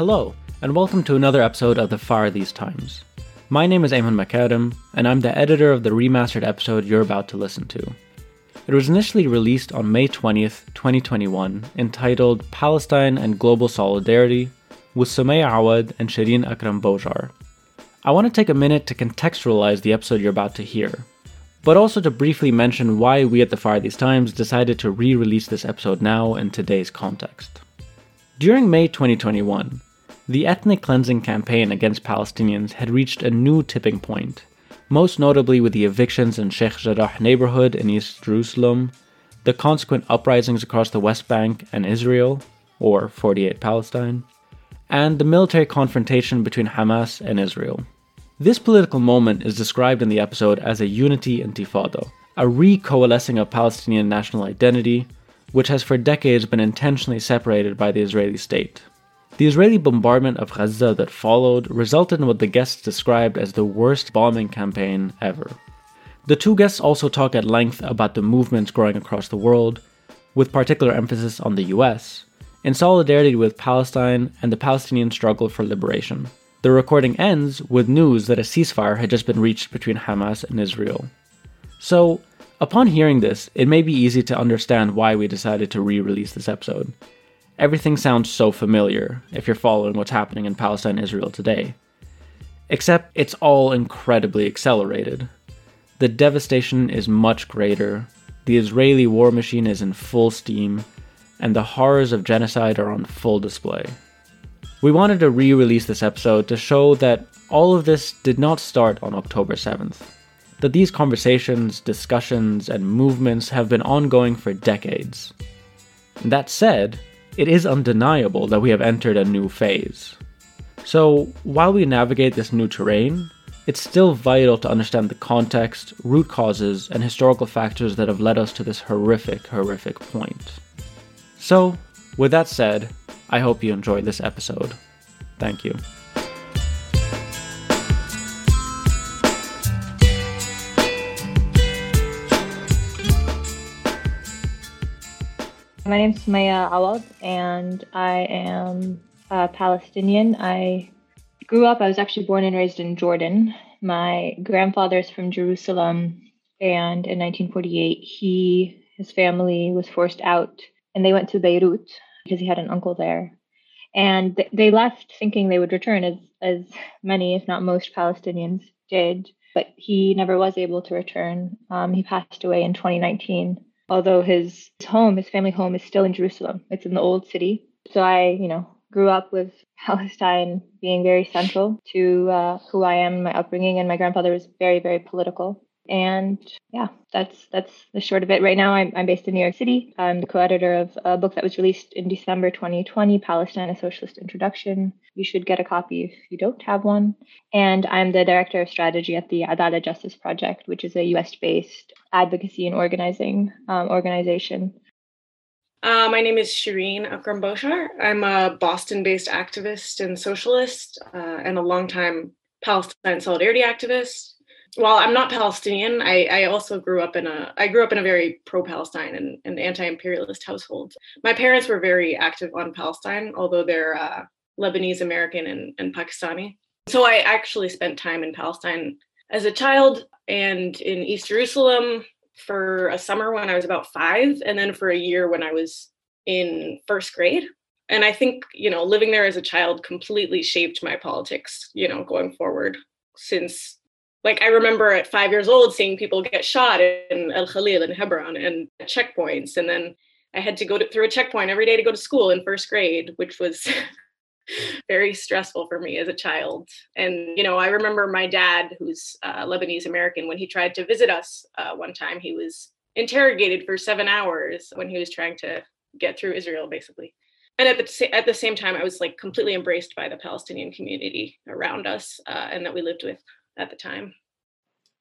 Hello, and welcome to another episode of The Fire These Times. My name is Ayman Makarem, and I'm the editor of the remastered episode you're about to listen to. It was initially released on May 20th, 2021, entitled Palestine and Global Solidarity, with Sumaya Awad and Shireen Akram Boshar. I want to take a minute to contextualize the episode you're about to hear, but also to briefly mention why we at the Fire These Times decided to re release this episode now in today's context. During May 2021, the ethnic cleansing campaign against Palestinians had reached a new tipping point, most notably with the evictions in Sheikh Jarrah neighborhood in East Jerusalem, the consequent uprisings across the West Bank and Israel, or 48 Palestine, and the military confrontation between Hamas and Israel. This political moment is described in the episode as a unity intifada, a recoalescing of Palestinian national identity which has for decades been intentionally separated by the Israeli state. The Israeli bombardment of Gaza that followed resulted in what the guests described as the worst bombing campaign ever. The two guests also talk at length about the movements growing across the world, with particular emphasis on the US, in solidarity with Palestine and the Palestinian struggle for liberation. The recording ends with news that a ceasefire had just been reached between Hamas and Israel. So, Upon hearing this, it may be easy to understand why we decided to re release this episode. Everything sounds so familiar if you're following what's happening in Palestine Israel today. Except it's all incredibly accelerated. The devastation is much greater, the Israeli war machine is in full steam, and the horrors of genocide are on full display. We wanted to re release this episode to show that all of this did not start on October 7th that these conversations, discussions, and movements have been ongoing for decades. That said, it is undeniable that we have entered a new phase. So, while we navigate this new terrain, it's still vital to understand the context, root causes, and historical factors that have led us to this horrific, horrific point. So, with that said, I hope you enjoyed this episode. Thank you. My name is Maya Awad, and I am a Palestinian. I grew up, I was actually born and raised in Jordan. My grandfather is from Jerusalem, and in 1948, he, his family was forced out and they went to Beirut because he had an uncle there. And th- they left thinking they would return, as, as many, if not most, Palestinians did. But he never was able to return. Um, he passed away in 2019 although his home, his family home, is still in Jerusalem. It's in the old city. So I, you know, grew up with Palestine being very central to uh, who I am, my upbringing, and my grandfather was very, very political. And yeah, that's that's the short of it. Right now, I'm, I'm based in New York City. I'm the co-editor of a book that was released in December 2020, Palestine: A Socialist Introduction. You should get a copy if you don't have one. And I'm the director of strategy at the Adalah Justice Project, which is a U.S.-based advocacy and organizing um, organization. Uh, my name is Shireen Akram Boshar. I'm a Boston-based activist and socialist, uh, and a longtime Palestine solidarity activist while I'm not Palestinian, I, I also grew up in a I grew up in a very pro-Palestine and, and anti-imperialist household. My parents were very active on Palestine, although they're uh, Lebanese American and, and Pakistani. So I actually spent time in Palestine as a child and in East Jerusalem for a summer when I was about five, and then for a year when I was in first grade. And I think, you know, living there as a child completely shaped my politics, you know, going forward since like I remember at five years old seeing people get shot in El Khalil and Hebron and checkpoints. And then I had to go to, through a checkpoint every day to go to school in first grade, which was very stressful for me as a child. And, you know, I remember my dad, who's uh, Lebanese American, when he tried to visit us uh, one time, he was interrogated for seven hours when he was trying to get through Israel, basically. And at the, at the same time, I was like completely embraced by the Palestinian community around us uh, and that we lived with at the time.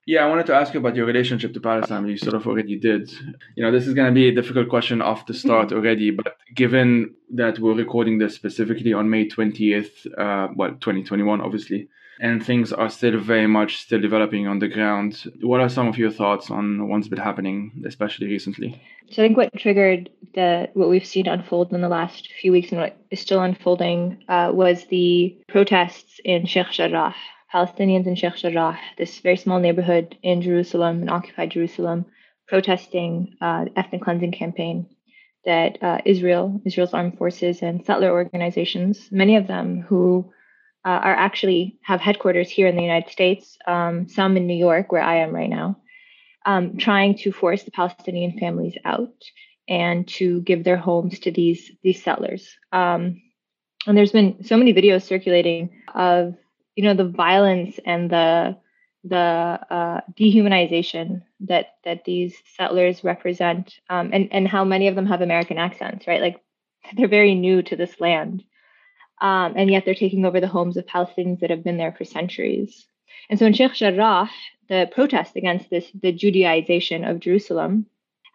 Yeah, I wanted to ask you about your relationship to Palestine. You sort of already did. You know, this is going to be a difficult question off the start mm-hmm. already, but given that we're recording this specifically on May 20th, uh, well, 2021, obviously, and things are still very much still developing on the ground. What are some of your thoughts on what's been happening, especially recently? So I think what triggered the what we've seen unfold in the last few weeks and what is still unfolding uh, was the protests in Sheikh Jarrah. Palestinians in Sheikh Jarrah, this very small neighborhood in Jerusalem, in occupied Jerusalem, protesting uh, ethnic cleansing campaign that uh, Israel, Israel's armed forces, and settler organizations, many of them who uh, are actually have headquarters here in the United States, um, some in New York, where I am right now, um, trying to force the Palestinian families out and to give their homes to these these settlers. Um, and there's been so many videos circulating of you know the violence and the the uh, dehumanization that that these settlers represent, um, and and how many of them have American accents, right? Like they're very new to this land, um, and yet they're taking over the homes of Palestinians that have been there for centuries. And so in Sheikh Jarrah, the protest against this the Judaization of Jerusalem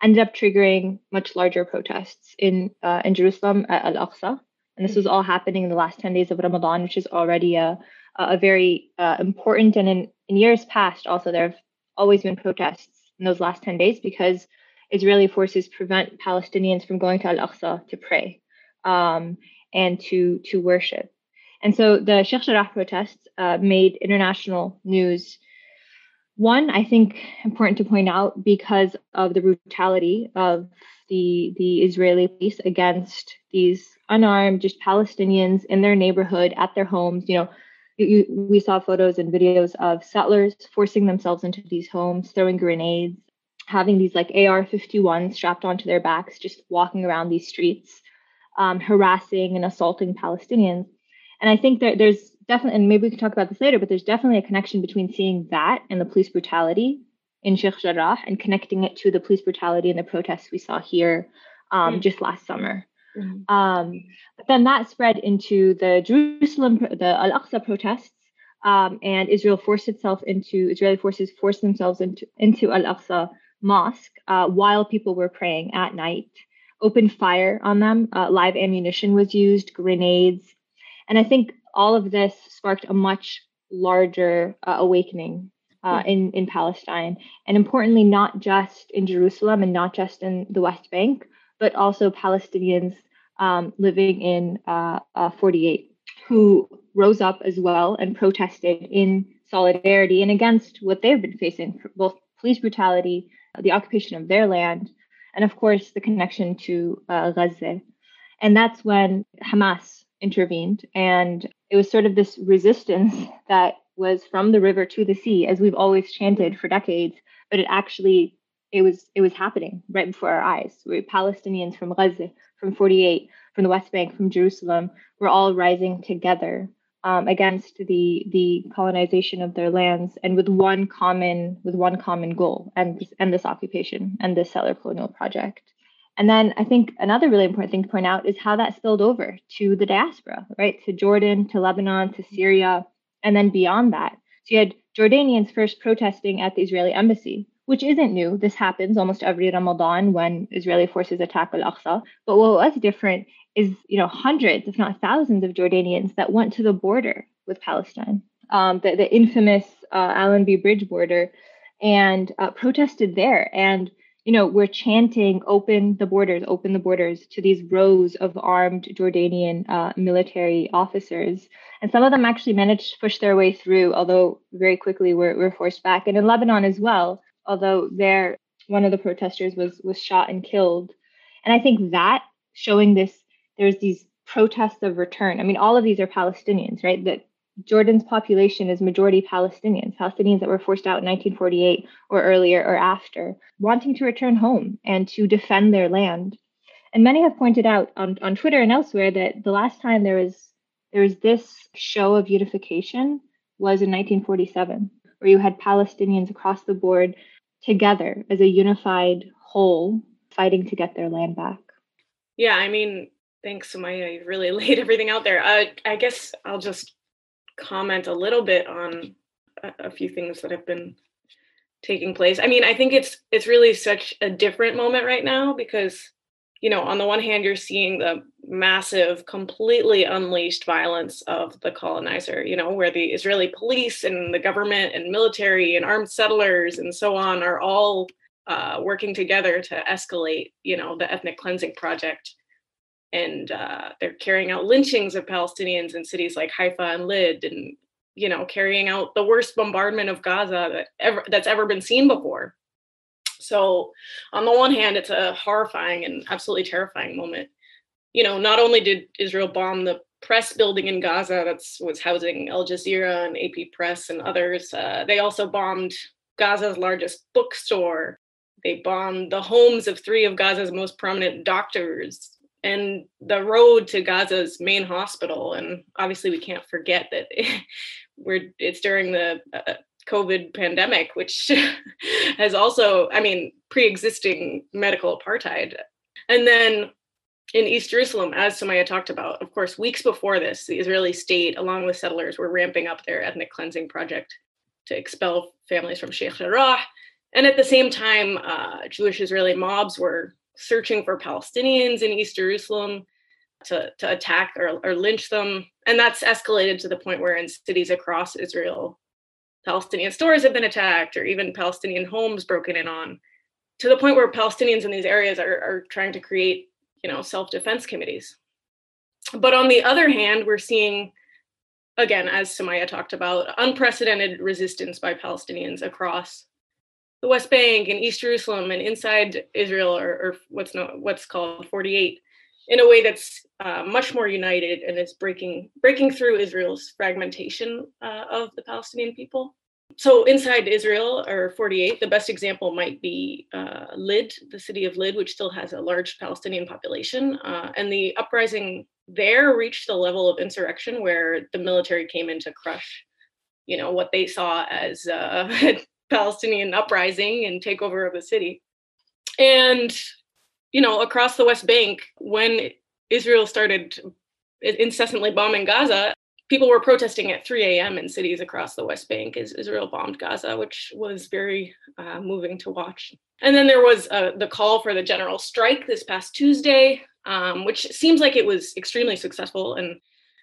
ended up triggering much larger protests in uh, in Jerusalem at Al Aqsa, and this was all happening in the last ten days of Ramadan, which is already a a very uh, important and in, in years past also there have always been protests in those last 10 days because Israeli forces prevent Palestinians from going to Al Aqsa to pray um, and to to worship. And so the Sheikh Jarrah protests uh, made international news. One, I think important to point out because of the brutality of the the Israeli police against these unarmed just Palestinians in their neighborhood at their homes. You know, you, we saw photos and videos of settlers forcing themselves into these homes, throwing grenades, having these like AR 51s strapped onto their backs, just walking around these streets, um, harassing and assaulting Palestinians. And I think that there's definitely, and maybe we can talk about this later, but there's definitely a connection between seeing that and the police brutality in Sheikh Jarrah and connecting it to the police brutality and the protests we saw here um, mm. just last summer. Mm-hmm. Um, but then that spread into the Jerusalem, the Al Aqsa protests, um, and Israel forced itself into Israeli forces forced themselves into into Al Aqsa mosque uh, while people were praying at night. Opened fire on them. Uh, live ammunition was used, grenades, and I think all of this sparked a much larger uh, awakening uh, in in Palestine, and importantly, not just in Jerusalem and not just in the West Bank, but also Palestinians um, living in uh, uh, 48 who rose up as well and protested in solidarity and against what they've been facing both police brutality, the occupation of their land, and of course the connection to uh, Gaza. And that's when Hamas intervened. And it was sort of this resistance that was from the river to the sea, as we've always chanted for decades, but it actually it was it was happening right before our eyes. We Palestinians from Gaza, from 48, from the West Bank, from Jerusalem, were all rising together um, against the the colonization of their lands, and with one common with one common goal, and and this occupation and this settler colonial project. And then I think another really important thing to point out is how that spilled over to the diaspora, right? To Jordan, to Lebanon, to Syria, and then beyond that. So you had Jordanians first protesting at the Israeli embassy, which isn't new. This happens almost every Ramadan when Israeli forces attack Al Aqsa. But what was different is, you know, hundreds, if not thousands, of Jordanians that went to the border with Palestine, um, the, the infamous uh, Allenby Bridge border, and uh, protested there. And you know, we're chanting "Open the borders, open the borders" to these rows of armed Jordanian uh, military officers, and some of them actually managed to push their way through, although very quickly were, were forced back. And in Lebanon as well, although there one of the protesters was was shot and killed. And I think that showing this there's these protests of return. I mean, all of these are Palestinians, right? That Jordan's population is majority Palestinians, Palestinians that were forced out in 1948 or earlier or after, wanting to return home and to defend their land. And many have pointed out on, on Twitter and elsewhere that the last time there was there was this show of unification was in 1947, where you had Palestinians across the board together as a unified whole fighting to get their land back. Yeah, I mean, thanks, Sumaya. You really laid everything out there. Uh, I guess I'll just comment a little bit on a, a few things that have been taking place. I mean, I think it's it's really such a different moment right now because you know, on the one hand, you're seeing the massive, completely unleashed violence of the colonizer, you know, where the Israeli police and the government and military and armed settlers and so on are all uh, working together to escalate, you know, the ethnic cleansing project. And uh, they're carrying out lynchings of Palestinians in cities like Haifa and Lid, and you know, carrying out the worst bombardment of Gaza that ever that's ever been seen before. So, on the one hand, it's a horrifying and absolutely terrifying moment. You know, not only did Israel bomb the press building in Gaza that was housing Al Jazeera and AP Press and others, uh, they also bombed Gaza's largest bookstore they bombed the homes of three of Gaza's most prominent doctors and the road to Gaza's main hospital. And obviously, we can't forget that we're it's during the uh, COVID pandemic, which has also, I mean, pre-existing medical apartheid. And then in East Jerusalem, as Sumaya talked about, of course, weeks before this, the Israeli state, along with settlers, were ramping up their ethnic cleansing project to expel families from Sheikh Jarrah and at the same time, uh, Jewish Israeli mobs were searching for Palestinians in East Jerusalem to, to attack or, or lynch them. And that's escalated to the point where in cities across Israel, Palestinian stores have been attacked or even Palestinian homes broken in on to the point where Palestinians in these areas are, are trying to create, you know, self-defense committees. But on the other hand, we're seeing, again, as Sumaya talked about, unprecedented resistance by Palestinians across the West Bank and East Jerusalem and inside Israel, or, or what's not what's called 48, in a way that's uh, much more united and is breaking breaking through Israel's fragmentation uh, of the Palestinian people. So inside Israel or 48, the best example might be uh, Lid, the city of Lid, which still has a large Palestinian population, uh, and the uprising there reached the level of insurrection where the military came in to crush you know what they saw as uh, Palestinian uprising and takeover of the city. And, you know, across the West Bank, when Israel started incessantly bombing Gaza, people were protesting at 3 a.m. in cities across the West Bank as Israel bombed Gaza, which was very uh, moving to watch. And then there was uh, the call for the general strike this past Tuesday, um, which seems like it was extremely successful. And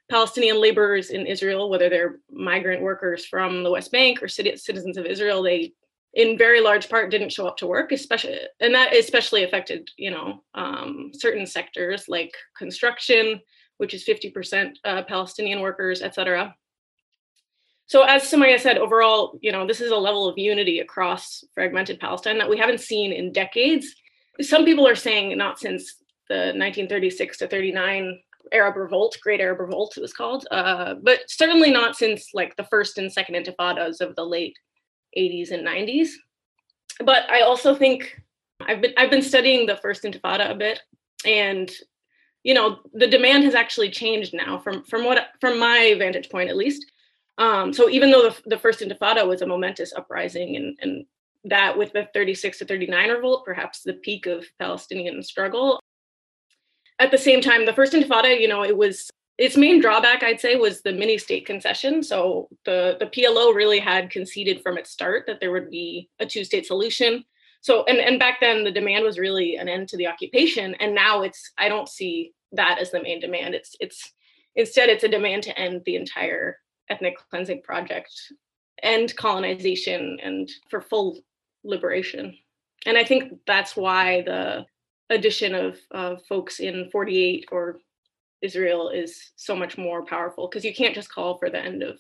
Palestinian laborers in Israel, whether they're migrant workers from the West Bank or citizens of Israel, they in very large part didn't show up to work especially and that especially affected you know um, certain sectors like construction which is 50% uh, palestinian workers etc so as Sumaya said overall you know this is a level of unity across fragmented palestine that we haven't seen in decades. Some people are saying not since the 1936 to 39 Arab Revolt, Great Arab Revolt, it was called, uh, but certainly not since like the first and second intifadas of the late 80s and 90s. But I also think I've been I've been studying the first intifada a bit, and you know the demand has actually changed now from from what from my vantage point at least. Um, so even though the, the first intifada was a momentous uprising and and that with the 36 to 39 revolt, perhaps the peak of Palestinian struggle, at the same time, the first Intifada, you know, it was its main drawback, I'd say, was the mini state concession. So the the PLO really had conceded from its start that there would be a two state solution. So and and back then the demand was really an end to the occupation, and now it's I don't see that as the main demand. It's it's instead it's a demand to end the entire ethnic cleansing project, end colonization, and for full liberation. And I think that's why the addition of uh, folks in 48 or Israel is so much more powerful because you can't just call for the end of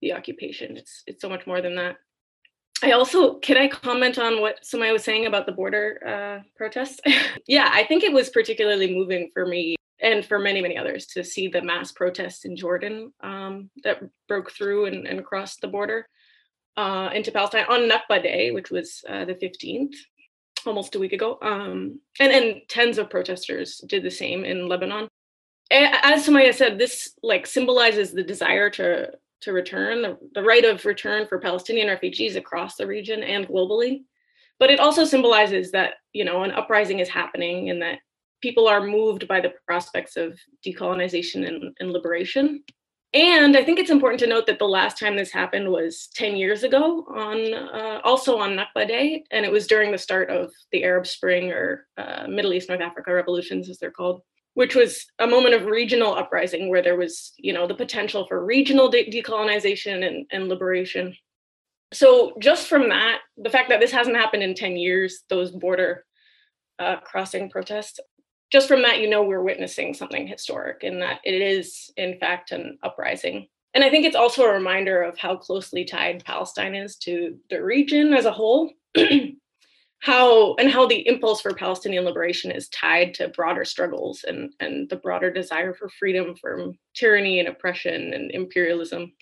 the occupation. It's it's so much more than that. I also can I comment on what somebody was saying about the border uh, protests? yeah, I think it was particularly moving for me and for many many others to see the mass protests in Jordan um, that broke through and, and crossed the border uh, into Palestine on Nakba Day, which was uh, the 15th almost a week ago. Um, and and tens of protesters did the same in Lebanon. As Sumaya said, this like symbolizes the desire to to return, the, the right of return for Palestinian refugees across the region and globally. But it also symbolizes that you know an uprising is happening and that people are moved by the prospects of decolonization and, and liberation. And I think it's important to note that the last time this happened was 10 years ago, on uh, also on Nakba Day, and it was during the start of the Arab Spring or uh, Middle East North Africa revolutions, as they're called. Which was a moment of regional uprising where there was, you know, the potential for regional de- decolonization and, and liberation. So just from that, the fact that this hasn't happened in 10 years, those border uh, crossing protests, just from that, you know, we're witnessing something historic and that it is, in fact, an uprising. And I think it's also a reminder of how closely tied Palestine is to the region as a whole. how and how the impulse for Palestinian liberation is tied to broader struggles and and the broader desire for freedom from tyranny and oppression and imperialism.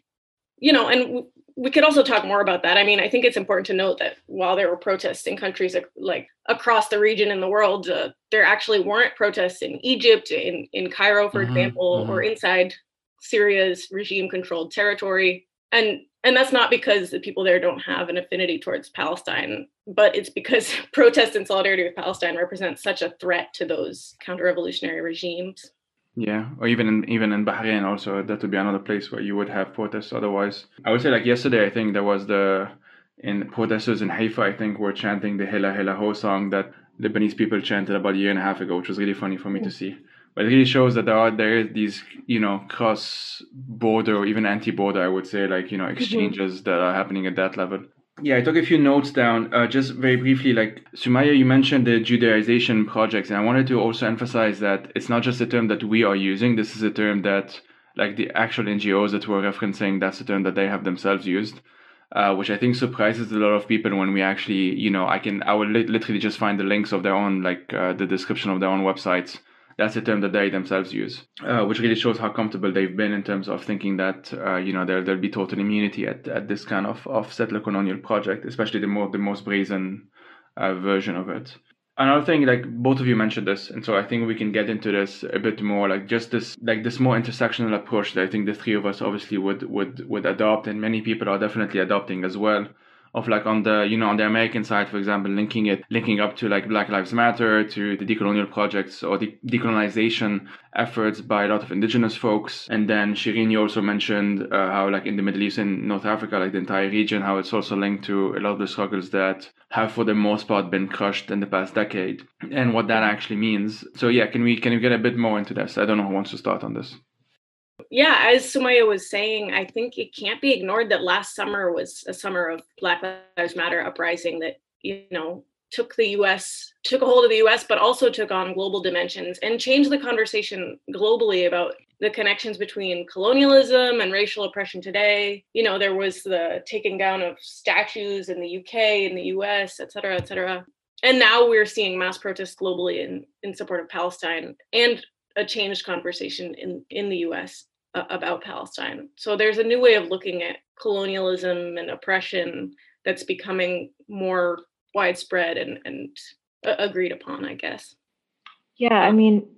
You know, and we could also talk more about that. I mean, I think it's important to note that while there were protests in countries like across the region in the world, uh, there actually weren't protests in Egypt, in in Cairo, for mm-hmm, example, mm-hmm. or inside Syria's regime-controlled territory. And and that's not because the people there don't have an affinity towards Palestine, but it's because protest and solidarity with Palestine represents such a threat to those counter-revolutionary regimes. Yeah, or even in even in Bahrain also that would be another place where you would have protests. Otherwise, I would say like yesterday, I think there was the in protesters in Haifa, I think were chanting the Hela Hela Ho song that Lebanese people chanted about a year and a half ago, which was really funny for me to mm. see but it really shows that there are there is these you know cross border or even anti border I would say like you know exchanges mm-hmm. that are happening at that level. Yeah, I took a few notes down. Uh, just very briefly, like Sumaya, you mentioned the Judaization projects, and I wanted to also emphasize that it's not just a term that we are using. This is a term that, like the actual NGOs that we're referencing, that's a term that they have themselves used. Uh, which I think surprises a lot of people when we actually, you know, I can, I will li- literally just find the links of their own, like uh, the description of their own websites that's a term that they themselves use, uh, which really shows how comfortable they've been in terms of thinking that uh, you know there there'll be total immunity at, at this kind of, of settler colonial project, especially the more the most brazen uh, version of it. Another thing, like both of you mentioned this, and so I think we can get into this a bit more, like just this, like this more intersectional approach that I think the three of us obviously would would would adopt, and many people are definitely adopting as well of like on the you know on the American side, for example, linking it linking up to like Black Lives Matter, to the decolonial projects or the decolonization efforts by a lot of indigenous folks. And then Shireen, you also mentioned uh, how like in the Middle East and North Africa, like the entire region, how it's also linked to a lot of the struggles that have for the most part been crushed in the past decade and what that actually means. So yeah, can we can you get a bit more into this? I don't know who wants to start on this yeah, as Sumaya was saying, I think it can't be ignored that last summer was a summer of Black Lives Matter uprising that, you know, took the US, took a hold of the US, but also took on global dimensions and changed the conversation globally about the connections between colonialism and racial oppression today. You know, there was the taking down of statues in the UK, in the US, et cetera, et cetera. And now we're seeing mass protests globally in, in support of Palestine and a changed conversation in, in the US about Palestine. So there's a new way of looking at colonialism and oppression that's becoming more widespread and, and uh, agreed upon, I guess. Yeah, I mean,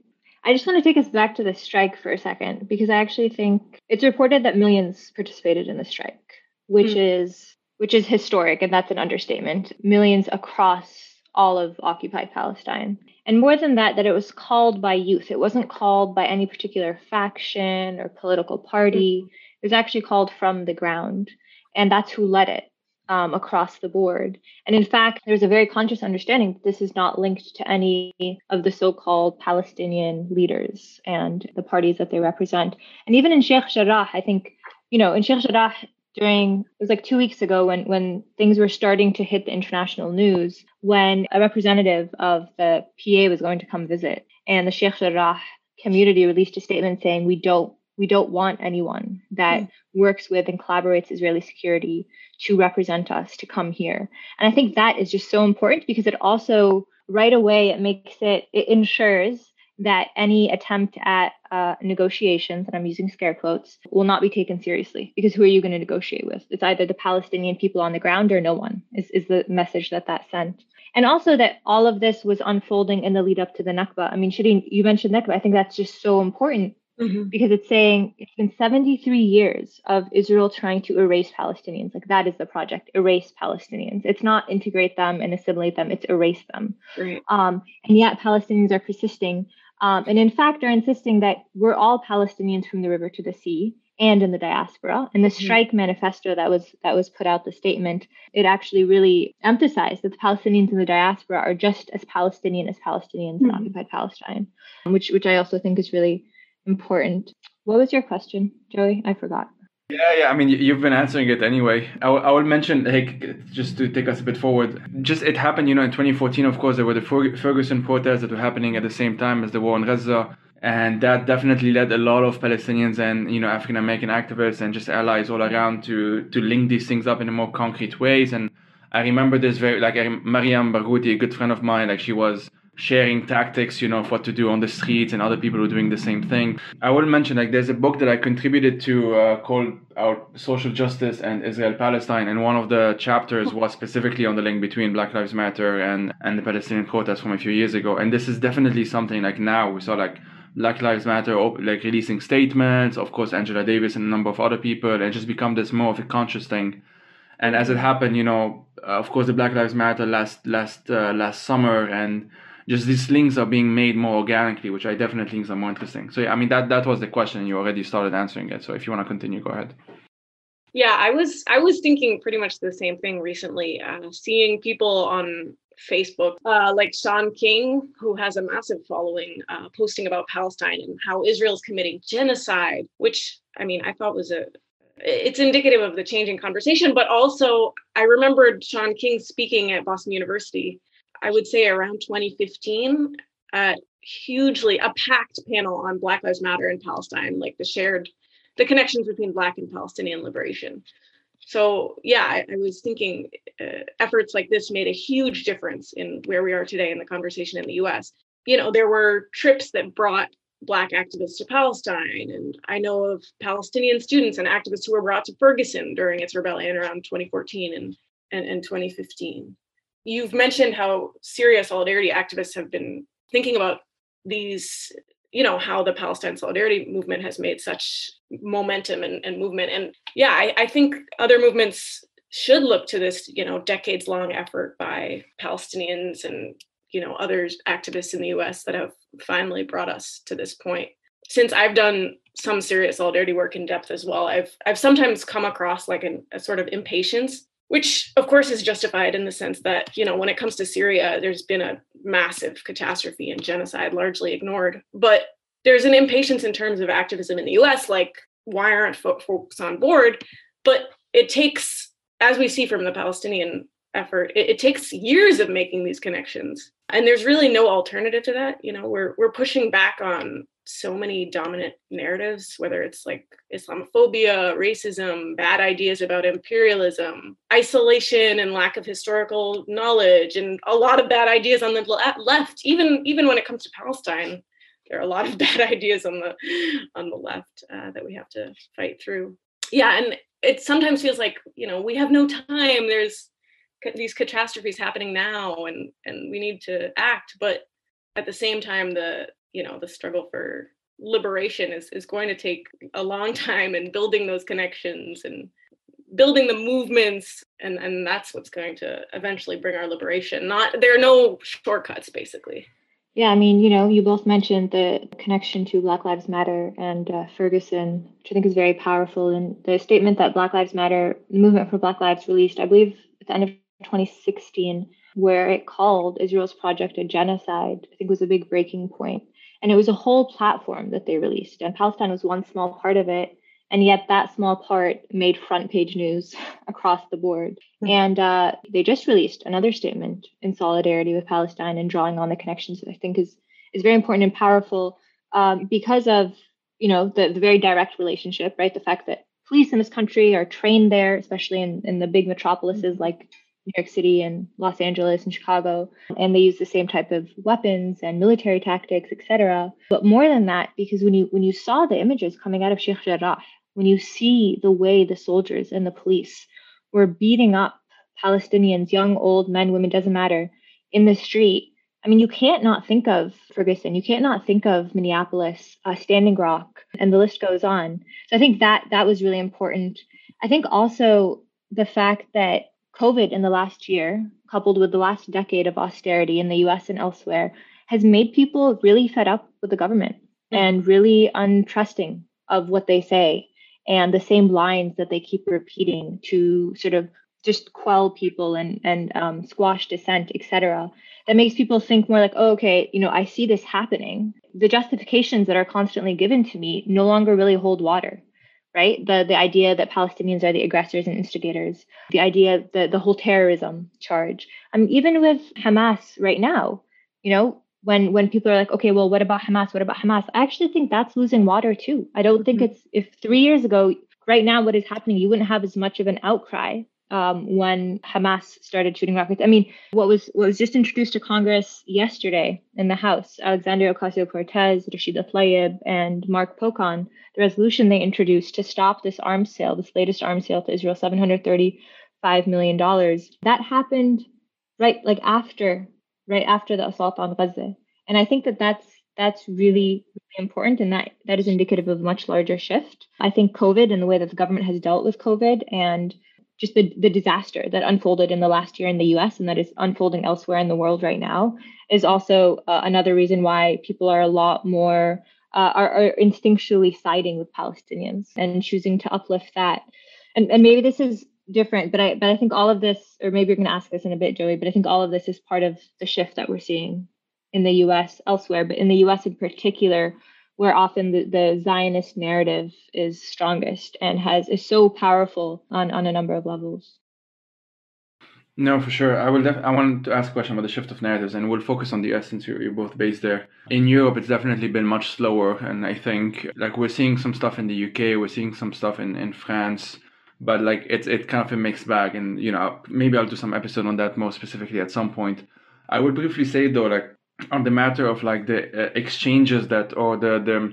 I just want to take us back to the strike for a second because I actually think it's reported that millions participated in the strike, which mm. is which is historic and that's an understatement. Millions across all of occupied Palestine. And more than that, that it was called by youth. It wasn't called by any particular faction or political party. It was actually called from the ground. And that's who led it um, across the board. And in fact, there's a very conscious understanding that this is not linked to any of the so called Palestinian leaders and the parties that they represent. And even in Sheikh Jarrah, I think, you know, in Sheikh Jarrah, during it was like two weeks ago when when things were starting to hit the international news when a representative of the PA was going to come visit and the Sheikh Jarrah community released a statement saying we don't we don't want anyone that mm. works with and collaborates Israeli security to represent us to come here. And I think that is just so important because it also right away it makes it it ensures that any attempt at uh, negotiations, and I'm using scare quotes, will not be taken seriously because who are you going to negotiate with? It's either the Palestinian people on the ground or no one, is, is the message that that sent. And also that all of this was unfolding in the lead up to the Nakba. I mean, Shireen, you mentioned Nakba. I think that's just so important mm-hmm. because it's saying it's been 73 years of Israel trying to erase Palestinians. Like that is the project, erase Palestinians. It's not integrate them and assimilate them, it's erase them. Right. Um, and yet Palestinians are persisting um, and in fact, are insisting that we're all Palestinians from the river to the sea. and in the diaspora. And the mm-hmm. strike manifesto that was that was put out, the statement, it actually really emphasized that the Palestinians in the diaspora are just as Palestinian as Palestinians mm-hmm. in occupied Palestine, which which I also think is really important. What was your question, Joey? I forgot. Yeah, yeah. I mean, you've been answering it anyway. I, w- I will mention, like, just to take us a bit forward. Just it happened, you know, in 2014. Of course, there were the Ferguson protests that were happening at the same time as the war in Gaza and that definitely led a lot of Palestinians and you know African American activists and just allies all around to to link these things up in more concrete ways. And I remember this very like Mariam Barghouti, a good friend of mine, like she was sharing tactics, you know, of what to do on the streets, and other people were doing the same thing. I will mention like there's a book that I contributed to uh, called "Our Social Justice and Israel Palestine," and one of the chapters was specifically on the link between Black Lives Matter and and the Palestinian protests from a few years ago. And this is definitely something like now we saw like Black Lives Matter, like releasing statements, of course, Angela Davis and a number of other people, and just become this more of a conscious thing. And as it happened, you know, of course, the Black Lives Matter last last uh, last summer, and just these links are being made more organically, which I definitely think are more interesting. So yeah, I mean that that was the question. You already started answering it. So if you want to continue, go ahead. Yeah, I was I was thinking pretty much the same thing recently. Uh, seeing people on Facebook, uh, like Shaun King, who has a massive following, uh, posting about Palestine and how Israel's committing genocide, which I mean, I thought was a it's indicative of the changing conversation, but also I remembered Shaun King speaking at Boston University, I would say around 2015, uh, hugely a packed panel on Black Lives Matter in Palestine, like the shared the connections between Black and Palestinian liberation. So yeah I, I was thinking uh, efforts like this made a huge difference in where we are today in the conversation in the us you know there were trips that brought black activists to palestine and i know of palestinian students and activists who were brought to ferguson during its rebellion around 2014 and, and, and 2015 you've mentioned how syria solidarity activists have been thinking about these you know how the palestine solidarity movement has made such momentum and, and movement. And yeah I, I think other movements should look to this you know decades long effort by palestinians and you know others activists in the us that have finally brought us to this point. Since i've done some serious solidarity work in depth as well i've i've sometimes come across like an, a sort of impatience which of course is justified in the sense that you know when it comes to syria there's been a massive catastrophe and genocide largely ignored. But there's an impatience in terms of activism in the us like why aren't folks on board? But it takes as we see from the palestinian effort it, it takes years of making these connections. And there's really no alternative to that you know? We're we're pushing back on so many dominant narratives, whether it's like Islamophobia, racism, bad ideas about imperialism, isolation and lack of historical knowledge, and a lot of bad ideas on the left. Even even when it comes to Palestine, there are a lot of bad ideas on the on the left uh, that we have to fight through. Yeah, and it sometimes feels like you know we have no time. There's these catastrophes happening now, and and we need to act, but at the same time the you know the struggle for liberation is is going to take a long time and building those connections and building the movements and and that's what's going to eventually bring our liberation. Not there are no shortcuts basically. Yeah i mean you know you both mentioned the connection to black lives matter and uh, ferguson which i think is very powerful. And the statement that black lives matter movement for black lives released i believe at the end of 2016 where it called israel's project a genocide i think was a big breaking point and it was a whole platform that they released, and Palestine was one small part of it. And yet, that small part made front page news across the board. Mm-hmm. And uh, they just released another statement in solidarity with Palestine and drawing on the connections that I think is is very important and powerful um, because of you know the, the very direct relationship, right? The fact that police in this country are trained there, especially in, in the big metropolises mm-hmm. like New York City and Los Angeles and Chicago, and they use the same type of weapons and military tactics, etc. But more than that, because when you when you saw the images coming out of Sheikh Jarrah, when you see the way the soldiers and the police were beating up Palestinians, young, old, men, women, doesn't matter, in the street. I mean, you can't not think of Ferguson. You can't not think of Minneapolis, uh, Standing Rock, and the list goes on. So I think that that was really important. I think also the fact that COVID in the last year, coupled with the last decade of austerity in the US and elsewhere, has made people really fed up with the government mm-hmm. and really untrusting of what they say. and the same lines that they keep repeating to sort of just quell people and and um, squash dissent, etc. That makes people think more like, oh, okay, you know, I see this happening. The justifications that are constantly given to me no longer really hold water, right? The the idea that Palestinians are the aggressors and instigators, the idea that the whole terrorism charge. I mean, even with Hamas right now, you know, when when people are like, okay, well, what about Hamas? What about Hamas? I actually think that's losing water too. I don't think mm-hmm. it's if three years ago, right now, what is happening, you wouldn't have as much of an outcry um, when Hamas started shooting rockets. I mean, what was what was just introduced to Congress yesterday in the House, Alexandria Ocasio-Cortez, Rashida Tlaib, and Mark Pocan, the resolution they introduced to stop this arms sale, this latest arms sale to Israel, 735 million dollars. That happened right like after right after the assault on Gaza, and I think that that's that's really, really important and that that is indicative of a much larger shift i think covid and the way that the government has dealt with covid and just the, the disaster that unfolded in the last year in the US and that is unfolding elsewhere in the world right now is also uh, another reason why people are a lot more uh, are, are, instinctually siding with Palestinians and choosing to uplift that. And, and maybe this is different, but I but I think all of this, or maybe you're going to ask this in a bit, Joey, but I think all of this is part of the shift that we're seeing in the U.S. elsewhere, but in the U.S. in particular, where often the, the Zionist narrative is strongest and has is so powerful on, on a number of levels. No, for sure. I will. Def- I want to ask a question about the shift of narratives, and we'll focus on the US since you're, you're both based there. In Europe, it's definitely been much slower, and I think like we're seeing some stuff in the UK, we're seeing some stuff in, in France, but like it's it kind of a mixed bag, and you know maybe I'll do some episode on that more specifically at some point. I would briefly say though, like on the matter of like the uh, exchanges that or the the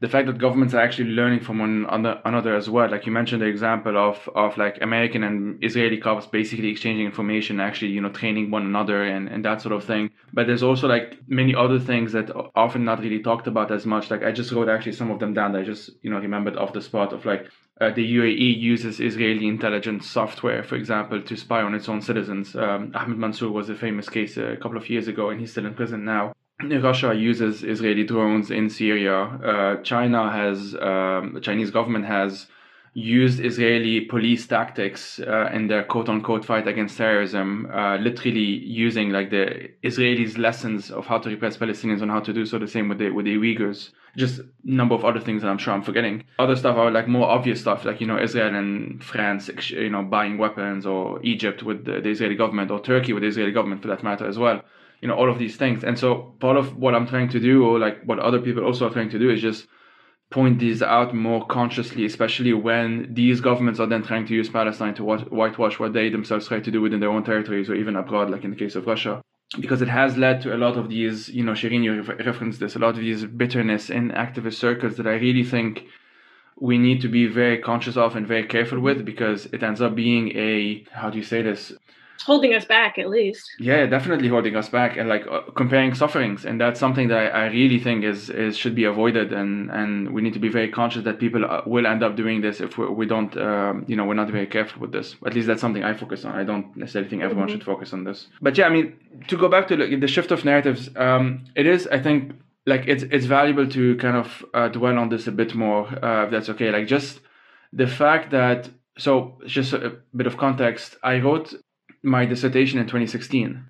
the fact that governments are actually learning from one another as well. Like you mentioned the example of of like American and Israeli cops basically exchanging information, actually, you know, training one another and, and that sort of thing. But there's also like many other things that are often not really talked about as much. Like I just wrote actually some of them down that I just, you know, remembered off the spot of like uh, the UAE uses Israeli intelligence software, for example, to spy on its own citizens. Um, Ahmed Mansour was a famous case a couple of years ago, and he's still in prison now. Russia uses Israeli drones in Syria. Uh, China has, um, the Chinese government has used Israeli police tactics uh, in their quote unquote fight against terrorism, uh, literally using like the Israelis' lessons of how to repress Palestinians and how to do so the same with the, with the Uyghurs. Just number of other things that I'm sure I'm forgetting. Other stuff are like more obvious stuff, like, you know, Israel and France, you know, buying weapons, or Egypt with the, the Israeli government, or Turkey with the Israeli government for that matter as well you know all of these things. And so part of what i'm trying to do or like what other people also are trying to do is just point these out more consciously especially when these governments are then trying to use palestine to whitewash what they themselves try to do within their own territories or even abroad like in the case of russia. Because it has led to a lot of these you know Shireen you referenced this a lot of these bitterness in activist circles that i really think we need to be very conscious of and very careful with because it ends up being a how do you say this holding us back at least. Yeah definitely holding us back and like uh, comparing sufferings and that's something that I, I, really think is is should be avoided and and we need to be very conscious that people uh, will end up doing this if we, we don't um, you know we're not very careful with this. At least that's something i focus on. I don't necessarily think everyone mm-hmm. should focus on this. But yeah i mean to go back to like, the shift of narratives um, it is i think like it's it's valuable to kind of uh, dwell on this a bit more uh, if that's okay. Like just the fact that so just a bit of context. I wrote my dissertation in 2016,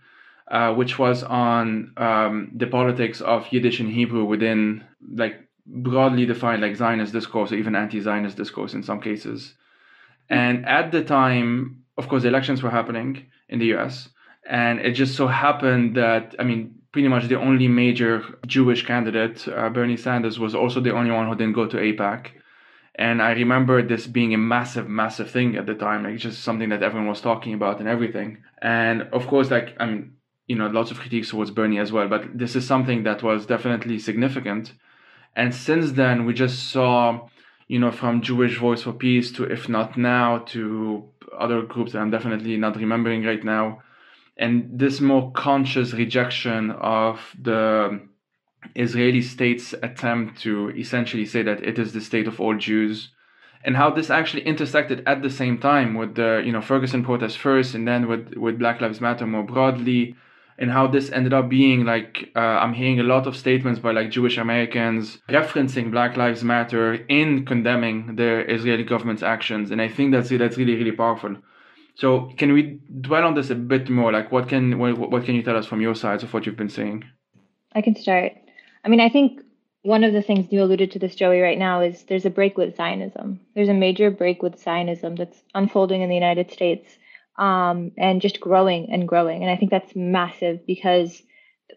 uh, which was on um, the politics of Yiddish and Hebrew within like broadly defined like Zionist discourse or even anti-Zionist discourse in some cases. And at the time, of course, the elections were happening in the U.S. And it just so happened that I mean, pretty much the only major Jewish candidate, uh, Bernie Sanders, was also the only one who didn't go to AIPAC. And I remember this being a massive, massive thing at the time, like just something that everyone was talking about and everything. And of course, like, I mean, you know, lots of critiques towards Bernie as well, but this is something that was definitely significant. And since then, we just saw, you know, from Jewish Voice for Peace to If Not Now to other groups that I'm definitely not remembering right now. And this more conscious rejection of the Israeli state's attempt to essentially say that it is the state of all Jews, and how this actually intersected at the same time with the you know Ferguson protests first, and then with with Black Lives Matter more broadly, and how this ended up being like uh, I'm hearing a lot of statements by like Jewish Americans referencing Black Lives Matter in condemning the Israeli government's actions, and I think that's that's really really powerful. So can we dwell on this a bit more? Like what can what, what can you tell us from your sides of what you've been saying? I can start. I mean, I think one of the things you alluded to this, Joey, right now is there's a break with Zionism. There's a major break with Zionism that's unfolding in the United States um, and just growing and growing. And I think that's massive because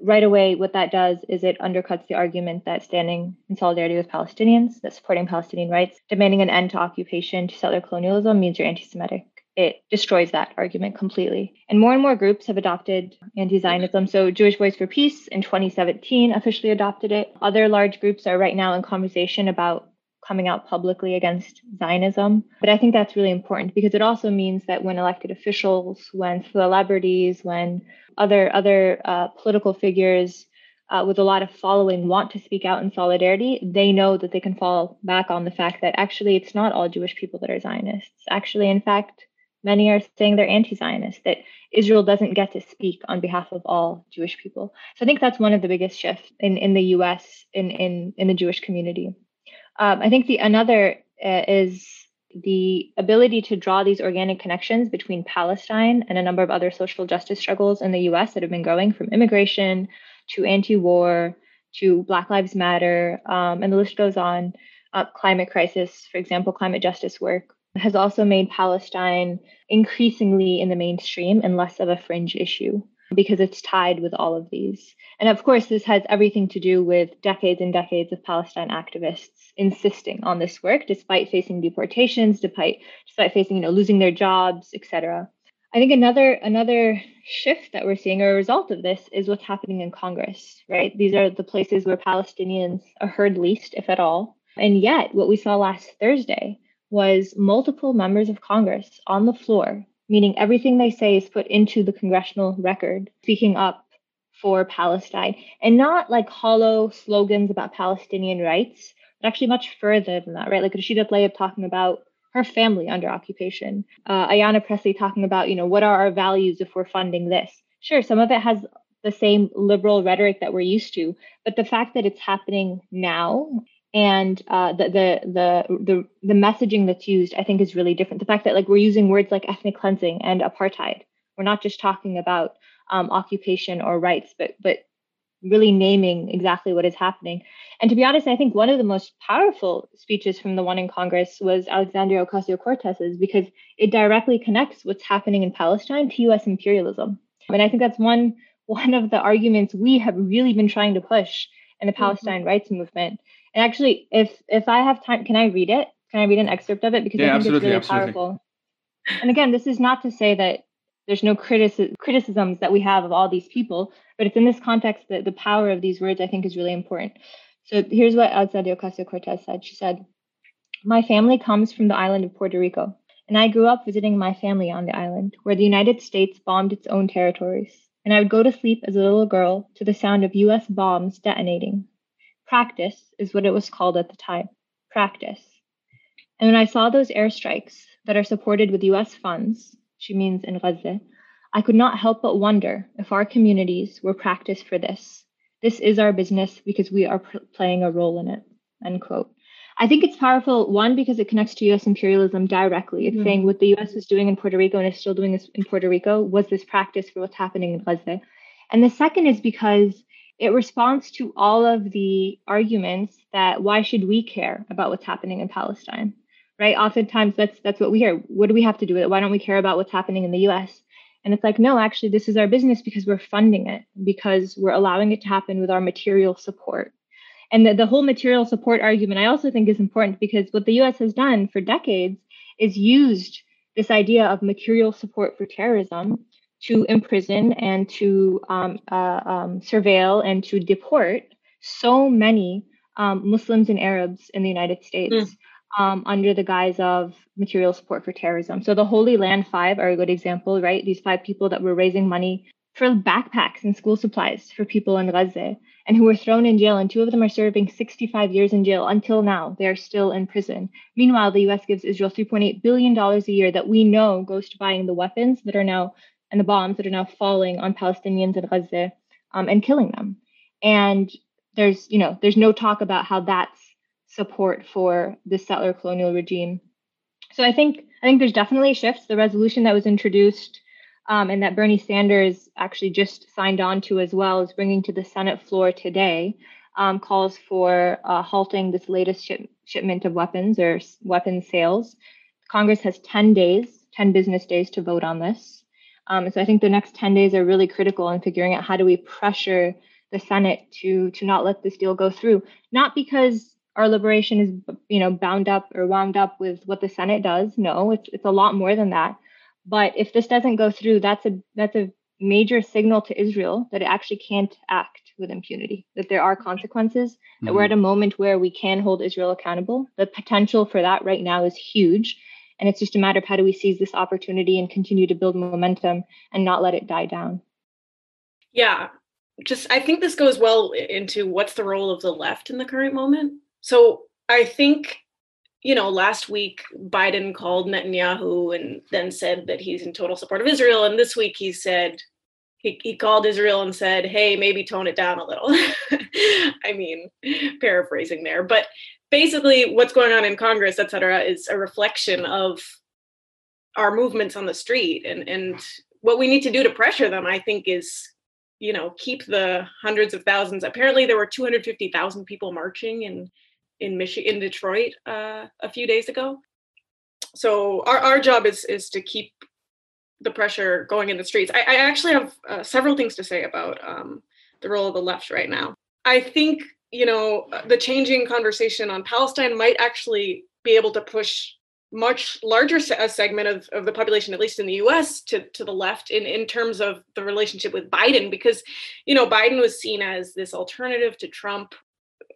right away, what that does is it undercuts the argument that standing in solidarity with Palestinians, that supporting Palestinian rights, demanding an end to occupation, to settler colonialism means you're anti Semitic. It destroys that argument completely. And more and more groups have adopted anti Zionism. So, Jewish Voice for Peace in 2017 officially adopted it. Other large groups are right now in conversation about coming out publicly against Zionism. But I think that's really important because it also means that when elected officials, when celebrities, when other other uh, political figures uh, with a lot of following want to speak out in solidarity, they know that they can fall back on the fact that actually it's not all Jewish people that are Zionists. Actually, in fact, many are saying they're anti-Zionist, that Israel doesn't get to speak on behalf of all Jewish people. So I think that's one of the biggest shifts in, in the US in, in, in the Jewish community. Um, I think the another uh, is the ability to draw these organic connections between Palestine and a number of other social justice struggles in the US that have been growing from immigration to anti war to Black Lives Matter, um, and the list goes on. Uh, climate crisis, for example, climate justice work has also made Palestine increasingly in the mainstream and less of a fringe issue because it's tied with all of these. And of course, this has everything to do with decades and decades of Palestine activists insisting on this work, despite facing deportations, despite despite facing you know losing their jobs, etc. I think another another shift that we're seeing, or a result of this, is what's happening in Congress. Right, these are the places where Palestinians are heard least, if at all. And yet, what we saw last Thursday was multiple members of Congress on the floor, meaning everything they say is put into the congressional record, speaking up for Palestine, and not like hollow slogans about Palestinian rights, but actually much further than that, right? Like Rashida Tlaib talking about her family under occupation, uh, Ayanna Pressley talking about, you know, what are our values if we're funding this? Sure, some of it has the same liberal rhetoric that we're used to, but the fact that it's happening now and uh, the, the the the the messaging that's used, I think, is really different. The fact that like we're using words like ethnic cleansing and apartheid, we're not just talking about um, occupation or rights, but but really naming exactly what is happening. And to be honest, I think one of the most powerful speeches from the one in Congress was Alexandria Ocasio Cortez's because it directly connects what's happening in Palestine to U.S. imperialism. And I think that's one one of the arguments we have really been trying to push in the mm-hmm. Palestine mm-hmm. rights movement and actually, if if I have time, can I read it? Can I read an excerpt of it because yeah, I think it's really absolutely. powerful. And again, this is not to say that there's no critici- criticisms that we have of all these people, but it's in this context that the power of these words I think is really important. So here's what Alexandria Ocasio Cortez said. She said, "My family comes from the island of Puerto Rico, and I grew up visiting my family on the island, where the United States bombed its own territories." And I would go to sleep as a little girl to the sound of US bombs detonating Practice is what it was called at the time. Practice. And when I saw those airstrikes that are supported with US funds, she means in Gaza, I could not help but wonder if our communities were practiced for this. This is our business because we are pr- playing a role in it. End quote. I think it's powerful, one, because it connects to US imperialism directly. It's mm-hmm. saying what the US was doing in Puerto Rico and is still doing this in Puerto Rico was this practice for what's happening in Gaza. And the second is because it responds to all of the arguments that why should we care about what's happening in Palestine? Right? Oftentimes that's that's what we hear. What do we have to do with it? Why don't we care about what's happening in the US? And it's like, no, actually, this is our business because we're funding it, because we're allowing it to happen with our material support. And the, the whole material support argument, I also think is important because what the US has done for decades is used this idea of material support for terrorism to imprison and to um, uh, um, surveil and to deport so many um, Muslims and Arabs in the United States mm. under the guise of material support for terrorism. So the Holy Land Five are a good example, right? These five people that were raising money for backpacks and school supplies for people in Gaza and who were thrown in jail. And two of them are serving 65 years in jail until now. They are still in prison. Meanwhile, the US gives Israel $3.8 billion a year that we know goes to buying the weapons that are now and the bombs that are now falling on Palestinians in Gaza um, and killing them. And there's, you know, there's no talk about how that's support for the settler colonial regime. So I think I think there's definitely shifts. The resolution that was introduced um, and that Bernie Sanders actually just signed on to as well is bringing to the Senate floor today um, calls for uh, halting this latest ship- shipment of weapons or weapons sales. Congress has 10 days, 10 business days to vote on this. Um, so I think the next 10 days are really critical in figuring out how do we pressure the Senate to to not let this deal go through. Not because our liberation is you know bound up or wound up with what the Senate does. No, it's it's a lot more than that. But if this doesn't go through, that's a that's a major signal to Israel that it actually can't act with impunity, that there are consequences, mm-hmm. that we're at mm-hmm. a moment where we can hold Israel accountable. The potential for that right now is huge. And it's just a matter of how do we seize this opportunity and continue to build momentum and not let it die down. Yeah. Just, I think this goes well into what's the role of the left in the current moment. So I think, you know, last week Biden called Netanyahu and then said that he's in total support of Israel. And this week he said, he, he called Israel and said, hey, maybe tone it down a little. I mean, paraphrasing there. But basically, what's going on in Congress, et cetera, is a reflection of our movements on the street. And, and what we need to do to pressure them, I think, is you know keep the hundreds of thousands apparently there were 250,000 people marching in in Michigan in Detroit uh, a few days ago so our, our job is is to keep the pressure going in the streets. I, I actually have uh, several things to say about um, the role of the left right now. I think you know the changing conversation on Palestine might actually be able to push much larger se- segment of, of the population, at least in the U.S., to to the left in in terms of the relationship with Biden, because you know Biden was seen as this alternative to Trump,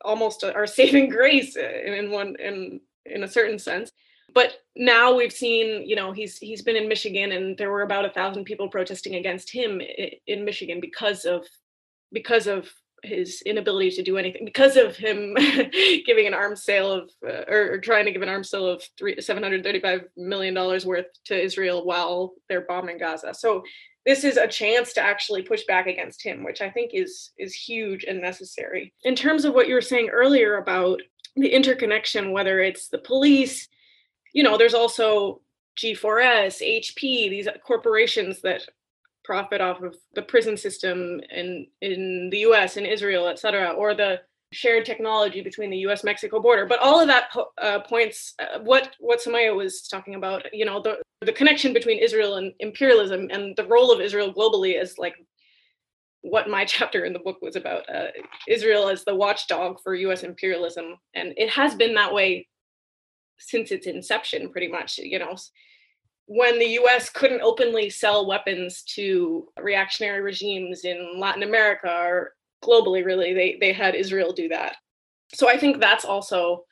almost our saving grace in one in in a certain sense but now we've seen you know he's he's been in michigan and there were about a thousand people protesting against him in michigan because of because of his inability to do anything because of him giving an arms sale of uh, or, or, trying to give an arms sale of three, 735 million dollars worth to israel while they're bombing gaza. So this is a chance to actually push back against him which i think is is huge and necessary. In terms of what you were saying earlier about the interconnection whether it's the police you know, there's also G4S, HP, these corporations that profit off of the prison system in in the US and Israel, et cetera, or the shared technology between the U.S. Mexico border. But all of that uh, points uh, what what Sumaya was talking about. You know, the the connection between Israel and imperialism and the role of Israel globally is like what my chapter in the book was about. Uh, Israel as the watchdog for U.S. imperialism, and it has been that way since its inception, pretty much. You know, when the US couldn't openly sell weapons to reactionary regimes in Latin America or globally, really, they, they had Israel do that. So I think that's also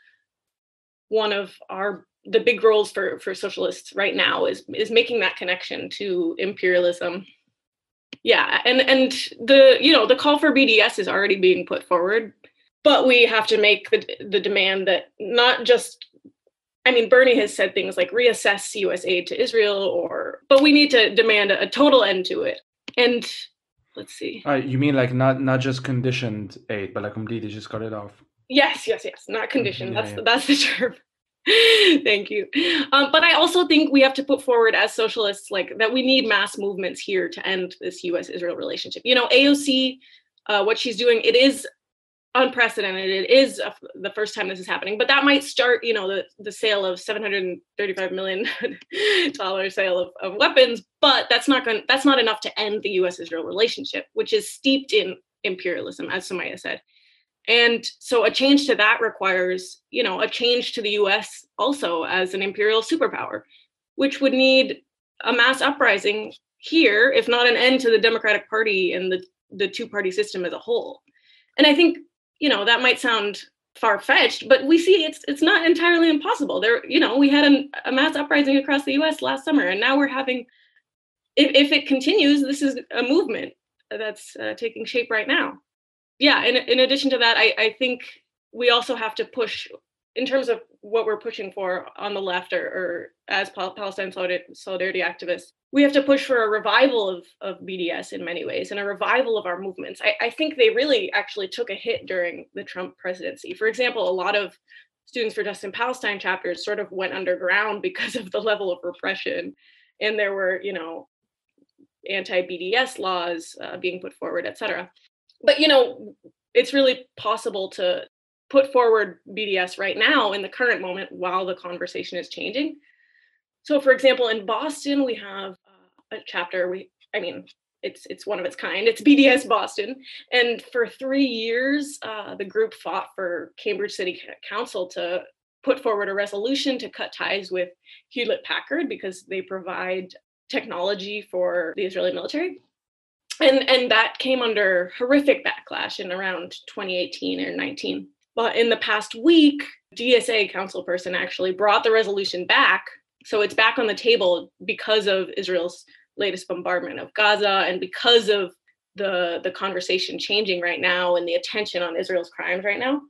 one of our the big roles for for socialists right now is is making that connection to imperialism yeah and and the you know the call for bds is already being put forward but we have to make the the demand that not just I mean, Bernie has said things like reassess US aid to Israel, or but we need to demand a, total end to it. And let's see. Uh, you mean like not not just conditioned aid, but like completely just cut it off? Yes, yes, yes. Not conditioned. Yeah, that's yeah. that's the term. Thank you. Um, but I also think we have to put forward as socialists, like that we need mass movements here to end this U.S.-Israel relationship. You know, AOC, uh, what she's doing, it is unprecedented. It is a, the first time this is happening, but that might start, you know, the, the sale of 735 million dollar sale of, of weapons. But that's not going. That's not enough to end the U.S.-Israel relationship, which is steeped in imperialism, as Sumaya said. And so, a change to that requires, you know, a change to the U.S. also as an imperial superpower, which would need a mass uprising here, if not an end to the Democratic Party and the the two party system as a whole. And I think you know that might sound far-fetched but we see it's it's not entirely impossible. There you know we had a, a mass uprising across the us last summer and now we're having if, if it continues this is a movement that's uh, taking shape right now. Yeah in, in addition to that I, I think we also have to push in terms of what we're pushing for on the left or, or as Palestine solidarity activists, we have to push for a revival of, of BDS in many ways and a revival of our movements. I, I think they really actually took a hit during the Trump presidency. For example, a lot of Students for Justice in Palestine chapters sort of went underground because of the level of repression. And there were, you know, anti-BDS laws uh, being put forward, et cetera. But, you know, it's really possible to put forward BDS right now in the current moment while the conversation is changing. So, for example, in Boston, we have uh, a chapter. We, I mean, it's it's one of its kind. It's BDS Boston, and for three years, uh, the group fought for Cambridge City Council to put forward a resolution to cut ties with Hewlett Packard because they provide technology for the Israeli military. And, and that came under horrific backlash in around 2018 or 19. But in the past week, DSA council person actually brought the resolution back. So it's back on the table because of Israel's latest bombardment of Gaza and because of the the conversation changing right now and the attention on Israel's crimes right now.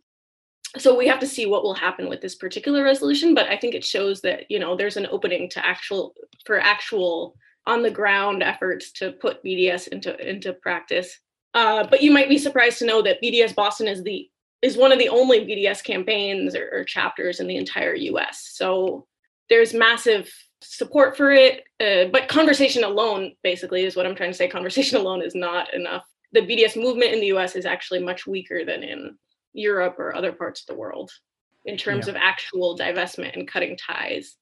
So we have to see what will happen with this particular resolution, but I think it shows that you know there's an opening to actual for actual on the ground efforts to put BDS into into practice. Uh, but you might be surprised to know that BDS Boston is the is one of the only BDS campaigns or, or chapters in the entire U.S. So there's massive support for it. Uh, but conversation alone, basically, is what I'm trying to say. Conversation alone is not enough. The BDS movement in the US is actually much weaker than in Europe or other parts of the world in terms yeah. of actual divestment and cutting ties.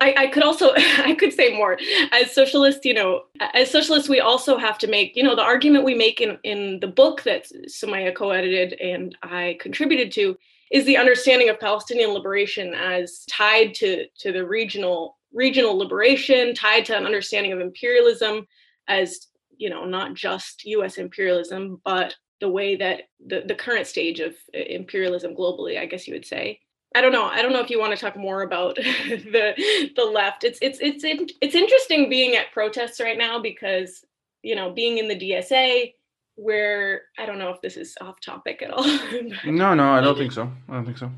I, I, could also I could say more. As socialists, you know, as socialists, we also have to make, you know, the argument we make in, in the book that Sumaya co-edited and I contributed to is the understanding of Palestinian liberation as tied to, to the regional regional liberation tied to an understanding of imperialism as you know not just us imperialism but the way that the, the current stage of uh, imperialism globally i guess you would say i don't know. I don't know if you want to talk more about the the left. It's it's it's it's interesting being at protests right now because you know being in the dsa where i don't know if this is off topic at all no no i don't think so. I don't think so.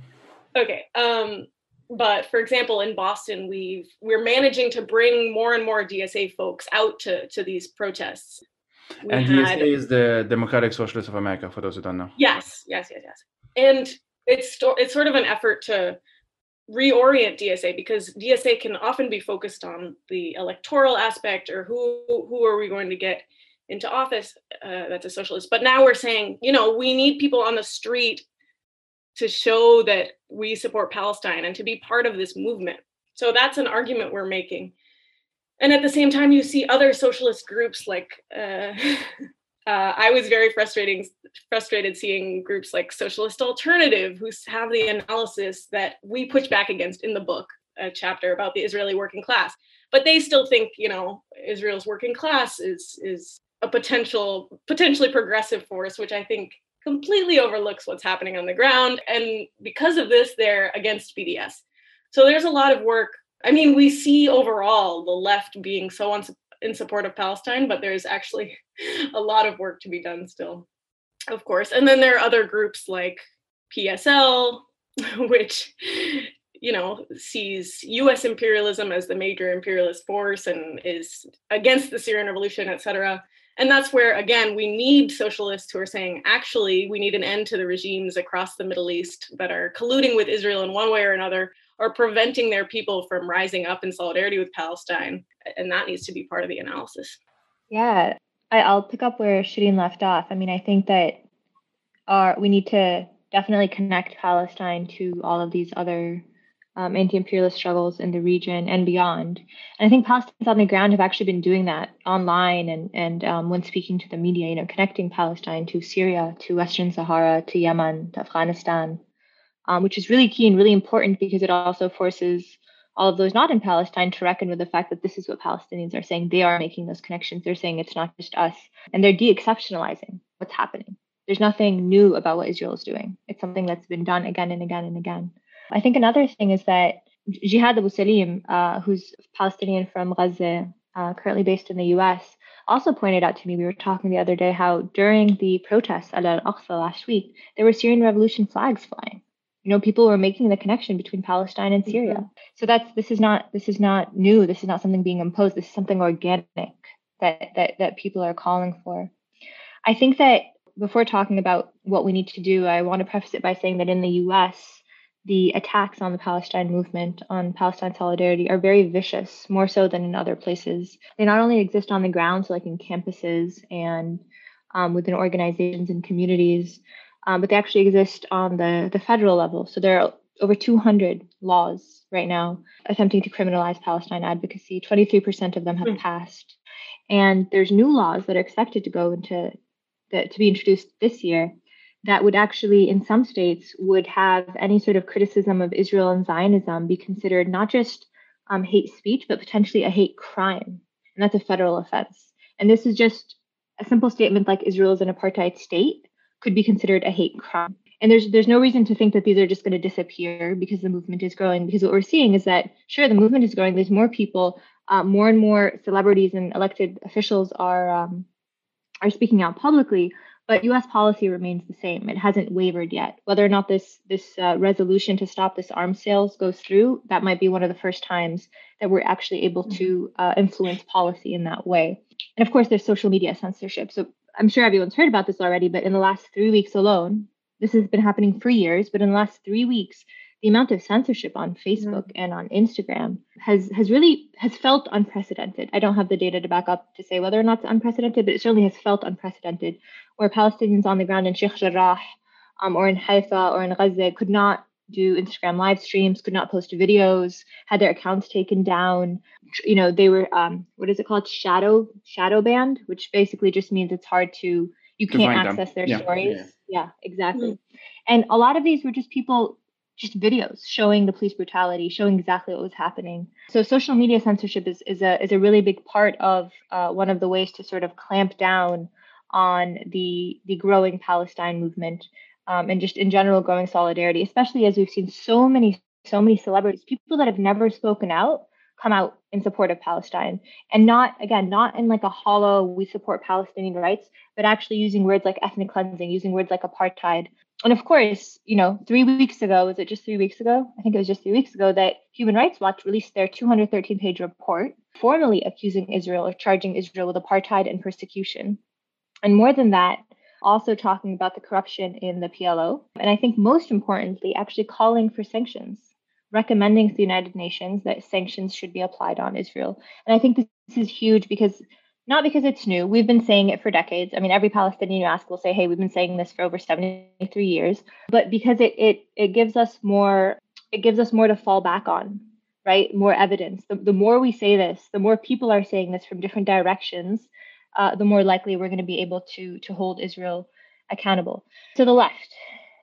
Okay um but for example in boston we've we're managing to bring more and more dsa folks out to to these protests. We and had, is the democratic socialists of america for those who don't know. Yes yes yes yes. And it's it's sort of an effort to reorient dsa because dsa can often be focused on the electoral aspect or who who are we going to get into office uh, that's a socialist but now we're saying you know we need people on the street to show that we support Palestine and to be part of this movement. So that's an argument we're making. And at the same time, you see other socialist groups like uh, uh, I was very frustrating, frustrated seeing groups like Socialist Alternative, who have the analysis that we push back against in the book, a chapter about the Israeli working class. But they still think, you know, Israel's working class is is a potential potentially progressive force, which I think completely overlooks what's happening on the ground. And because of this, they're against BDS. So there's a lot of work. I mean, we see overall the left being so in support of Palestine, but there's actually a lot of work to be done still, of course. And then there are other groups like PSL, which you know sees US imperialism as the major imperialist force and is against the Syrian revolution, et cetera and that's where again we need socialists who are saying actually we need an end to the regimes across the middle east that are colluding with israel in one way or another or preventing their people from rising up in solidarity with palestine and that needs to be part of the analysis. Yeah I, will pick up where shireen left off. I mean i think that our, we need to definitely connect palestine to all of these other um, anti-imperialist struggles in the region and beyond. And I think Palestinians on the ground have actually been doing that online and and um, when speaking to the media, you know, connecting Palestine to Syria, to Western Sahara, to Yemen, to Afghanistan, um, which is really key and really important because it also forces all of those not in Palestine to reckon with the fact that this is what Palestinians are saying. They are making those connections. They're saying it's not just us, and they're de-exceptionalizing what's happening. There's nothing new about what Israel is doing. It's something that's been done again and again and again. I think another thing is that Jihad Abu Salim, uh, who's Palestinian from Gaza, uh, currently based in the US, also pointed out to me, we were talking the other day, how during the protests at Al Aqsa last week, there were Syrian revolution flags flying. You know people were making the connection between palestine and syria mm-hmm. so that's this is not this is not new this is not something being imposed this is something organic that that that people are calling for i think that before talking about what we need to do i want to preface it by saying that in the us the attacks on the Palestine movement, on Palestine solidarity, are very vicious, more so than in other places. They not only exist on the ground, so like in campuses and um, within organizations and communities, um, but they actually exist on the, the federal level. So there are over 200 laws right now attempting to criminalize Palestine advocacy. 23% of them have mm. passed. And there's new laws that are expected to go into the, to be introduced this year that would actually, in some states, would have any sort of criticism of Israel and Zionism be considered not just um, hate speech, but potentially a hate crime. And that's a federal offense. And this is just a simple statement like Israel is an apartheid state could be considered a hate crime. And there's there's no reason to think that these are just going to disappear because the movement is growing. Because what we're seeing is that sure the movement is growing. There's more people, uh, more and more celebrities and elected officials are um, are speaking out publicly. But U.S. policy remains the same. It hasn't wavered yet. Whether or not this this uh, resolution to stop this arms sales goes through, that might be one of the first times that we're actually able to uh, influence policy in that way. And of course, there's social media censorship. So I'm sure everyone's heard about this already. But in the last three weeks alone, this has been happening for years. But in the last three weeks, the amount of censorship on Facebook mm-hmm. and on Instagram has has really has felt unprecedented. I don't have the data to back up to say whether or not it's unprecedented, but it certainly has felt unprecedented. Where Palestinians on the ground in Sheikh Jarrah um, or in Haifa or in Gaza could not do Instagram live streams, could not post videos, had their accounts taken down. You know, they were um, what is it called? Shadow shadow banned, which basically just means it's hard to you can't access them. their yeah. stories. Yeah, yeah exactly. Mm-hmm. And a lot of these were just people just videos showing the police brutality, showing exactly what was happening. So social media censorship is, is a is a really big part of uh, one of the ways to sort of clamp down on the the growing Palestine movement um, and just in general growing solidarity, especially as we've seen so many so many celebrities, people that have never spoken out, come out in support of Palestine, and not again not in like a hollow we support Palestinian rights, but actually using words like ethnic cleansing, using words like apartheid, and of course, you know, three weeks ago, was it just three weeks ago? I think it was just three weeks ago that Human Rights Watch released their 213 page report formally accusing Israel or charging Israel with apartheid and persecution. And more than that, also talking about the corruption in the PLO. And I think most importantly, actually calling for sanctions, recommending to the United Nations that sanctions should be applied on Israel. And I think this is huge because not because it's new. We've been saying it for decades. I mean, every Palestinian you ask will say, "Hey, we've been saying this for over 73 years." But because it it it gives us more it gives us more to fall back on, right? More evidence. The, the more we say this, the more people are saying this from different directions, uh, the more likely we're going to be able to to hold Israel accountable. To the left,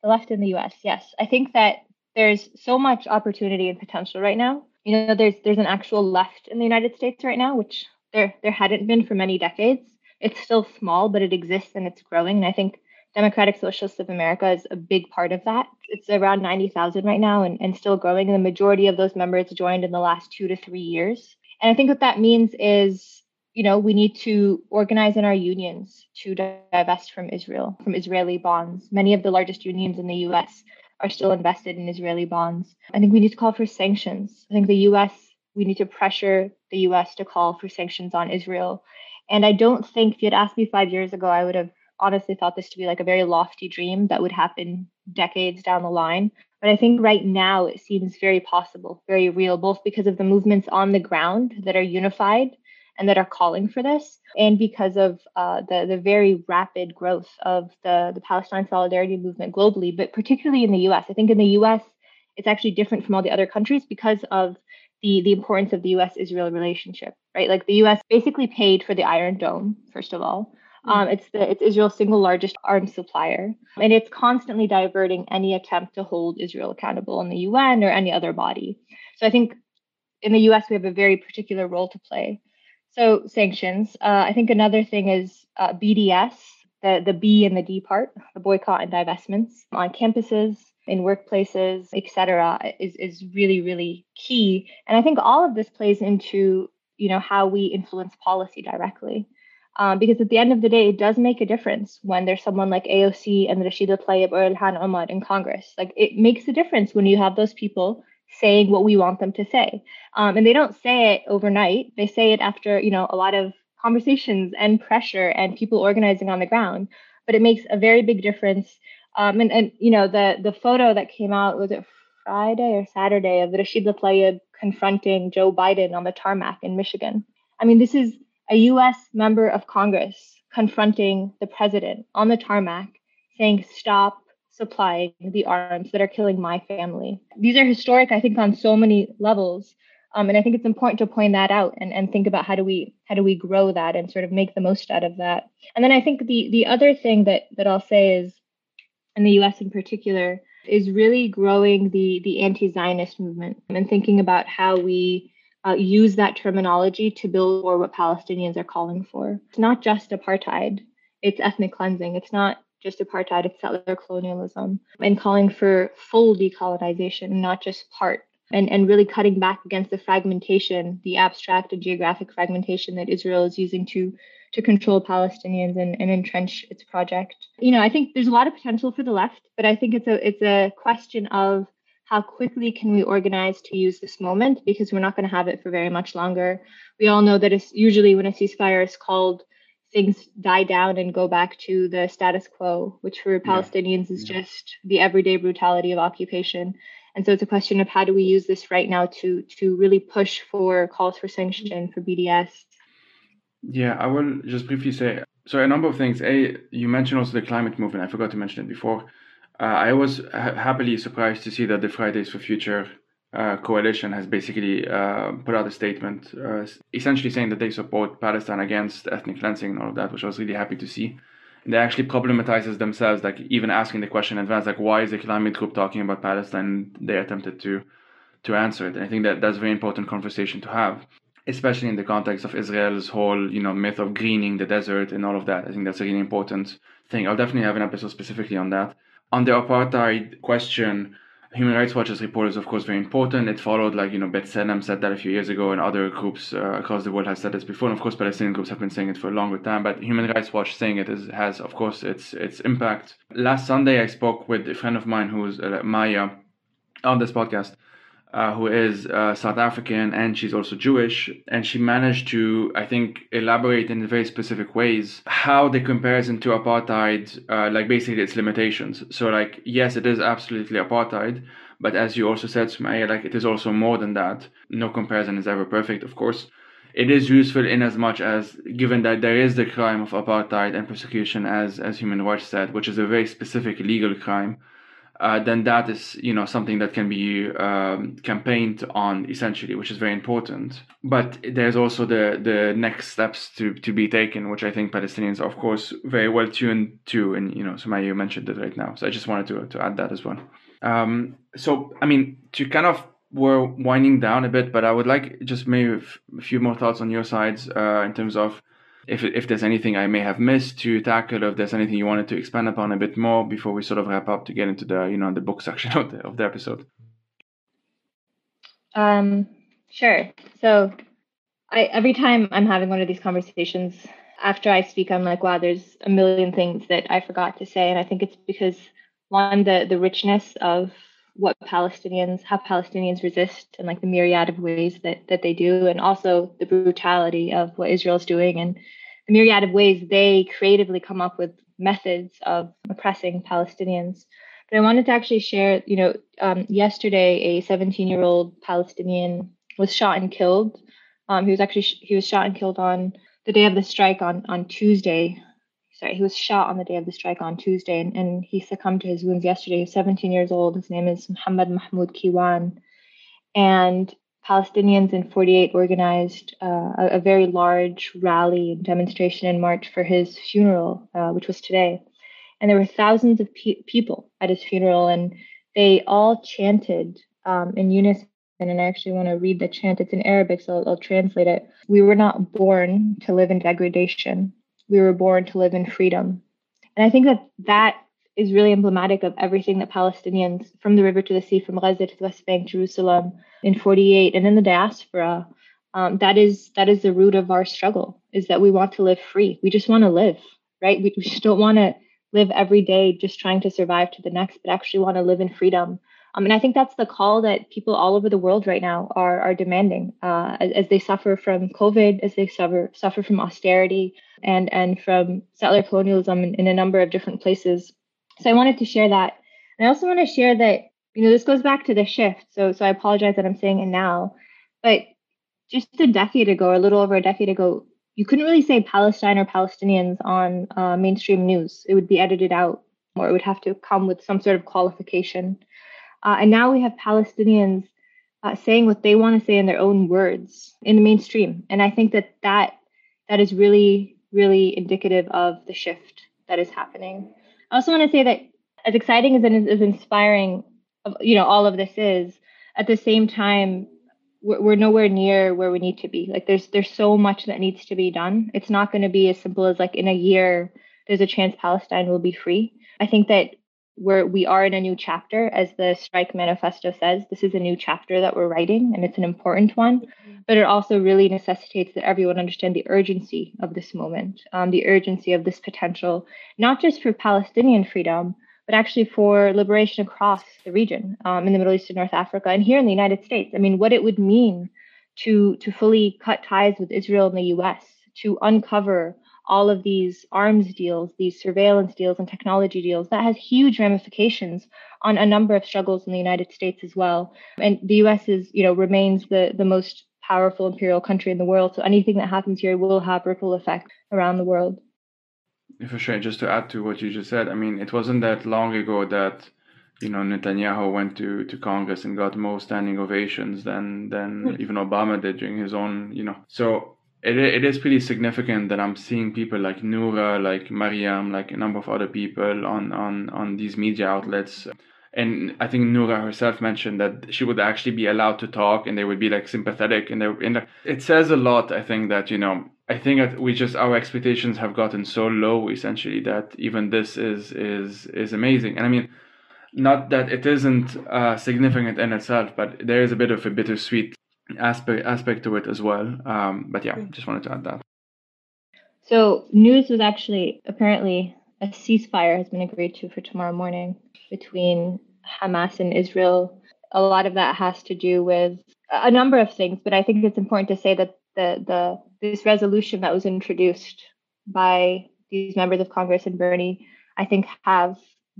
the left in the U.S. Yes, I think that there's so much opportunity and potential right now. You know, there's there's an actual left in the United States right now, which there there hadn't been for many decades. It's still small, but it exists and it's growing. And I think Democratic Socialists of America is a big part of that. It's around 90,000 right now and, and still growing. And the majority of those members joined in the last two to three years. And I think what that means is, you know, we need to organize in our unions to divest from Israel, from Israeli bonds. Many of the largest unions in the US are still invested in Israeli bonds. I think we need to call for sanctions. I think the US we need to pressure the US to call for sanctions on Israel. And I don't think if you'd asked me five years ago, I would have honestly thought this to be like a very lofty dream that would happen decades down the line. But I think right now it seems very possible, very real, both because of the movements on the ground that are unified and that are calling for this, and because of uh, the the very rapid growth of the the Palestine solidarity movement globally, but particularly in the U.S. I think in the U.S. it's actually different from all the other countries because of the the importance of the U.S. Israel relationship, right? Like the U.S. basically paid for the Iron Dome, first of all. Mm-hmm. Um, it's the it's Israel's single largest arms supplier, and it's constantly diverting any attempt to hold Israel accountable in the UN or any other body. So I think in the U.S. we have a very particular role to play. So sanctions. Uh, I think another thing is uh, BDS, the the B and the D part, the boycott and divestments on campuses in workplaces, etc., is is really really key. And I think all of this plays into you know how we influence policy directly. Um, because at the end of the day, it does make a difference when there's someone like AOC and Rashida Tlaib or Ilhan Omar in Congress. Like it makes a difference when you have those people saying what we want them to say. Um, and they don't say it overnight. They say it after, you know, a lot of conversations and pressure and people organizing on the ground. But it makes a very big difference. Um, and, and, you know, the, the photo that came out, was it Friday or Saturday of the Rashida Tlaib confronting Joe Biden on the tarmac in Michigan. I mean, this is a US member of Congress confronting the president on the tarmac saying, stop supplying the arms that are killing my family. These are historic, I think, on so many levels. Um, and I think it's important to point that out and, and think about how do we how do we grow that and sort of make the most out of that. And then I think the the other thing that that I'll say is in the US in particular is really growing the the anti-Zionist movement and thinking about how we uh, use that terminology to build for what Palestinians are calling for. It's not just apartheid; it's ethnic cleansing. It's not just apartheid; it's settler colonialism, and calling for full decolonization, not just part. And, and really cutting back against the fragmentation, the abstract and geographic fragmentation that Israel is using to to control Palestinians and, and entrench its project. You know, I think there's a lot of potential for the left, but I think it's a it's a question of how quickly can we organize to use this moment because we're not going to have it for very much longer. We all know that it's usually when a ceasefire is called, things die down and go back to the status quo, which for Palestinians yeah. is yeah. just the everyday brutality of occupation. And so it's a question of how do we use this right now to to really push for calls for sanction for BDS yeah, I will just briefly say so a number of things. A, you mentioned also the climate movement. I forgot to mention it before. Uh, I was ha- happily surprised to see that the Fridays for Future uh, coalition has basically uh, put out a statement, uh, essentially saying that they support Palestine against ethnic cleansing and all of that, which I was really happy to see. And they actually problematizes themselves, like even asking the question in advance, like why is the climate group talking about Palestine? They attempted to to answer it, and I think that that's a very important conversation to have especially in the context of Israel's whole, you know, myth of greening the desert and all of that. I think that's a really important thing. I'll definitely have an episode specifically on that. On the apartheid question, Human Rights Watch's report is, of course, very important. It followed, like, you know, B'Tselem said that a few years ago, and other groups uh, across the world have said this before. And of course, Palestinian groups have been saying it for a longer time. But Human Rights Watch saying it is, has, of course, its its impact. Last Sunday, I spoke with a friend of mine who's uh, Maya on this podcast uh, who is uh, South African and she's also Jewish. And she managed to, I think, elaborate in very specific ways how the comparison to apartheid, uh, like basically its limitations. So, like, yes, it is absolutely apartheid, but as you also said, Sumaya, like, it is also more than that. No comparison is ever perfect, of course. It is useful in as much as, given that there is the crime of apartheid and persecution, as as Human Rights said, which is a very specific legal crime uh, then that is you know something that can be um, campaigned on essentially, which is very important. But there's also the the next steps to to be taken, which I think Palestinians are of course very well tuned to, and you know, Sumaya you mentioned it right now, so I just wanted to to add that as well. Um, so I mean, to kind of we're winding down a bit, but I would like just maybe a few more thoughts on your sides uh, in terms of if, if there's anything I may have missed to tackle, or if there's anything you wanted to expand upon a bit more before we sort of wrap up to get into the you know the book section of the of the episode. Um, sure. So, I every time I'm having one of these conversations, after I speak, I'm like, wow, there's a million things that I forgot to say, and I think it's because one, the the richness of what Palestinians, how Palestinians resist, and like the myriad of ways that that they do, and also the brutality of what Israel's doing, and the myriad of ways they creatively come up with methods of oppressing Palestinians. But I wanted to actually share, you know, um, yesterday a 17-year-old Palestinian was shot and killed. Um, he was actually he was shot and killed on the day of the strike on on Tuesday sorry, he was shot on the day of the strike on Tuesday and, and he succumbed to his wounds yesterday. He's 17 years old. His name is Muhammad Mahmoud Kiwan. And Palestinians in 48 organized uh, a, a, very large rally and demonstration and march for his funeral, uh, which was today. And there were thousands of pe- people at his funeral, and they all chanted um, in unison. And I actually want to read the chant. It's in Arabic, so I'll, I'll translate it. We were not born to live in degradation we were born to live in freedom. And I think that that is really emblematic of everything that Palestinians from the river to the sea, from Gaza to the West Bank, Jerusalem in 48, and in the diaspora um, that is that is the root of our struggle is that we want to live free. We just want to live right? We, we just don't want to live every day just trying to survive to the next but actually want to live in freedom. Um, and i think that's the call that people all over the world right now are are demanding uh, as, as, they suffer from covid as they suffer suffer from austerity and and from settler colonialism in, in a number of different places so i wanted to share that and i also want to share that you know this goes back to the shift so so i apologize that i'm saying it now but just a decade ago, or a little over a decade ago, you couldn't really say Palestine or Palestinians on uh, mainstream news. It would be edited out, or it would have to come with some sort of qualification. Uh, and now we have Palestinians uh, saying what they want to say in their own words in the mainstream. And I think that that, that is really, really indicative of the shift that is happening. I also want to say that as exciting as as inspiring, you know, all of this is, at the same time, we're, we're nowhere near where we need to be. Like there's there's so much that needs to be done. It's not going to be as simple as like in a year there's a chance Palestine will be free. I think that we're we are in a new chapter, as the strike manifesto says. This is a new chapter that we're writing, and it's an important one. Mm-hmm. But it also really necessitates that everyone understand the urgency of this moment, um, the urgency of this potential, not just for Palestinian freedom, but actually for liberation across the region um, in the Middle East and North Africa and here in the United States. I mean, what it would mean to to fully cut ties with Israel and the U.S. to uncover all of these arms deals, these surveillance deals, and technology deals that has huge ramifications on a number of struggles in the United States as well. And the U.S. is, you know, remains the the most powerful imperial country in the world. So anything that happens here will have ripple effect around the world. For sure. Just to add to what you just said, I mean, it wasn't that long ago that you know Netanyahu went to, to Congress and got more standing ovations than than mm. even Obama did during his own you know. So it it is pretty significant that I'm seeing people like Noura, like Mariam, like a number of other people on on on these media outlets. And I think Noura herself mentioned that she would actually be allowed to talk and they would be like sympathetic and they and it says a lot. I think that you know I think that we just our expectations have gotten so low essentially that even this is is is amazing. And I mean, not that it isn't uh, significant in itself, but there is a bit of a bittersweet aspect aspect to it as well. Um, but yeah, just wanted to add that. So news was actually apparently a ceasefire has been agreed to for tomorrow morning between Hamas and Israel. A lot of that has to do with a number of things, but I think it's important to say that the the this resolution that was introduced by these members of Congress and Bernie, I think, have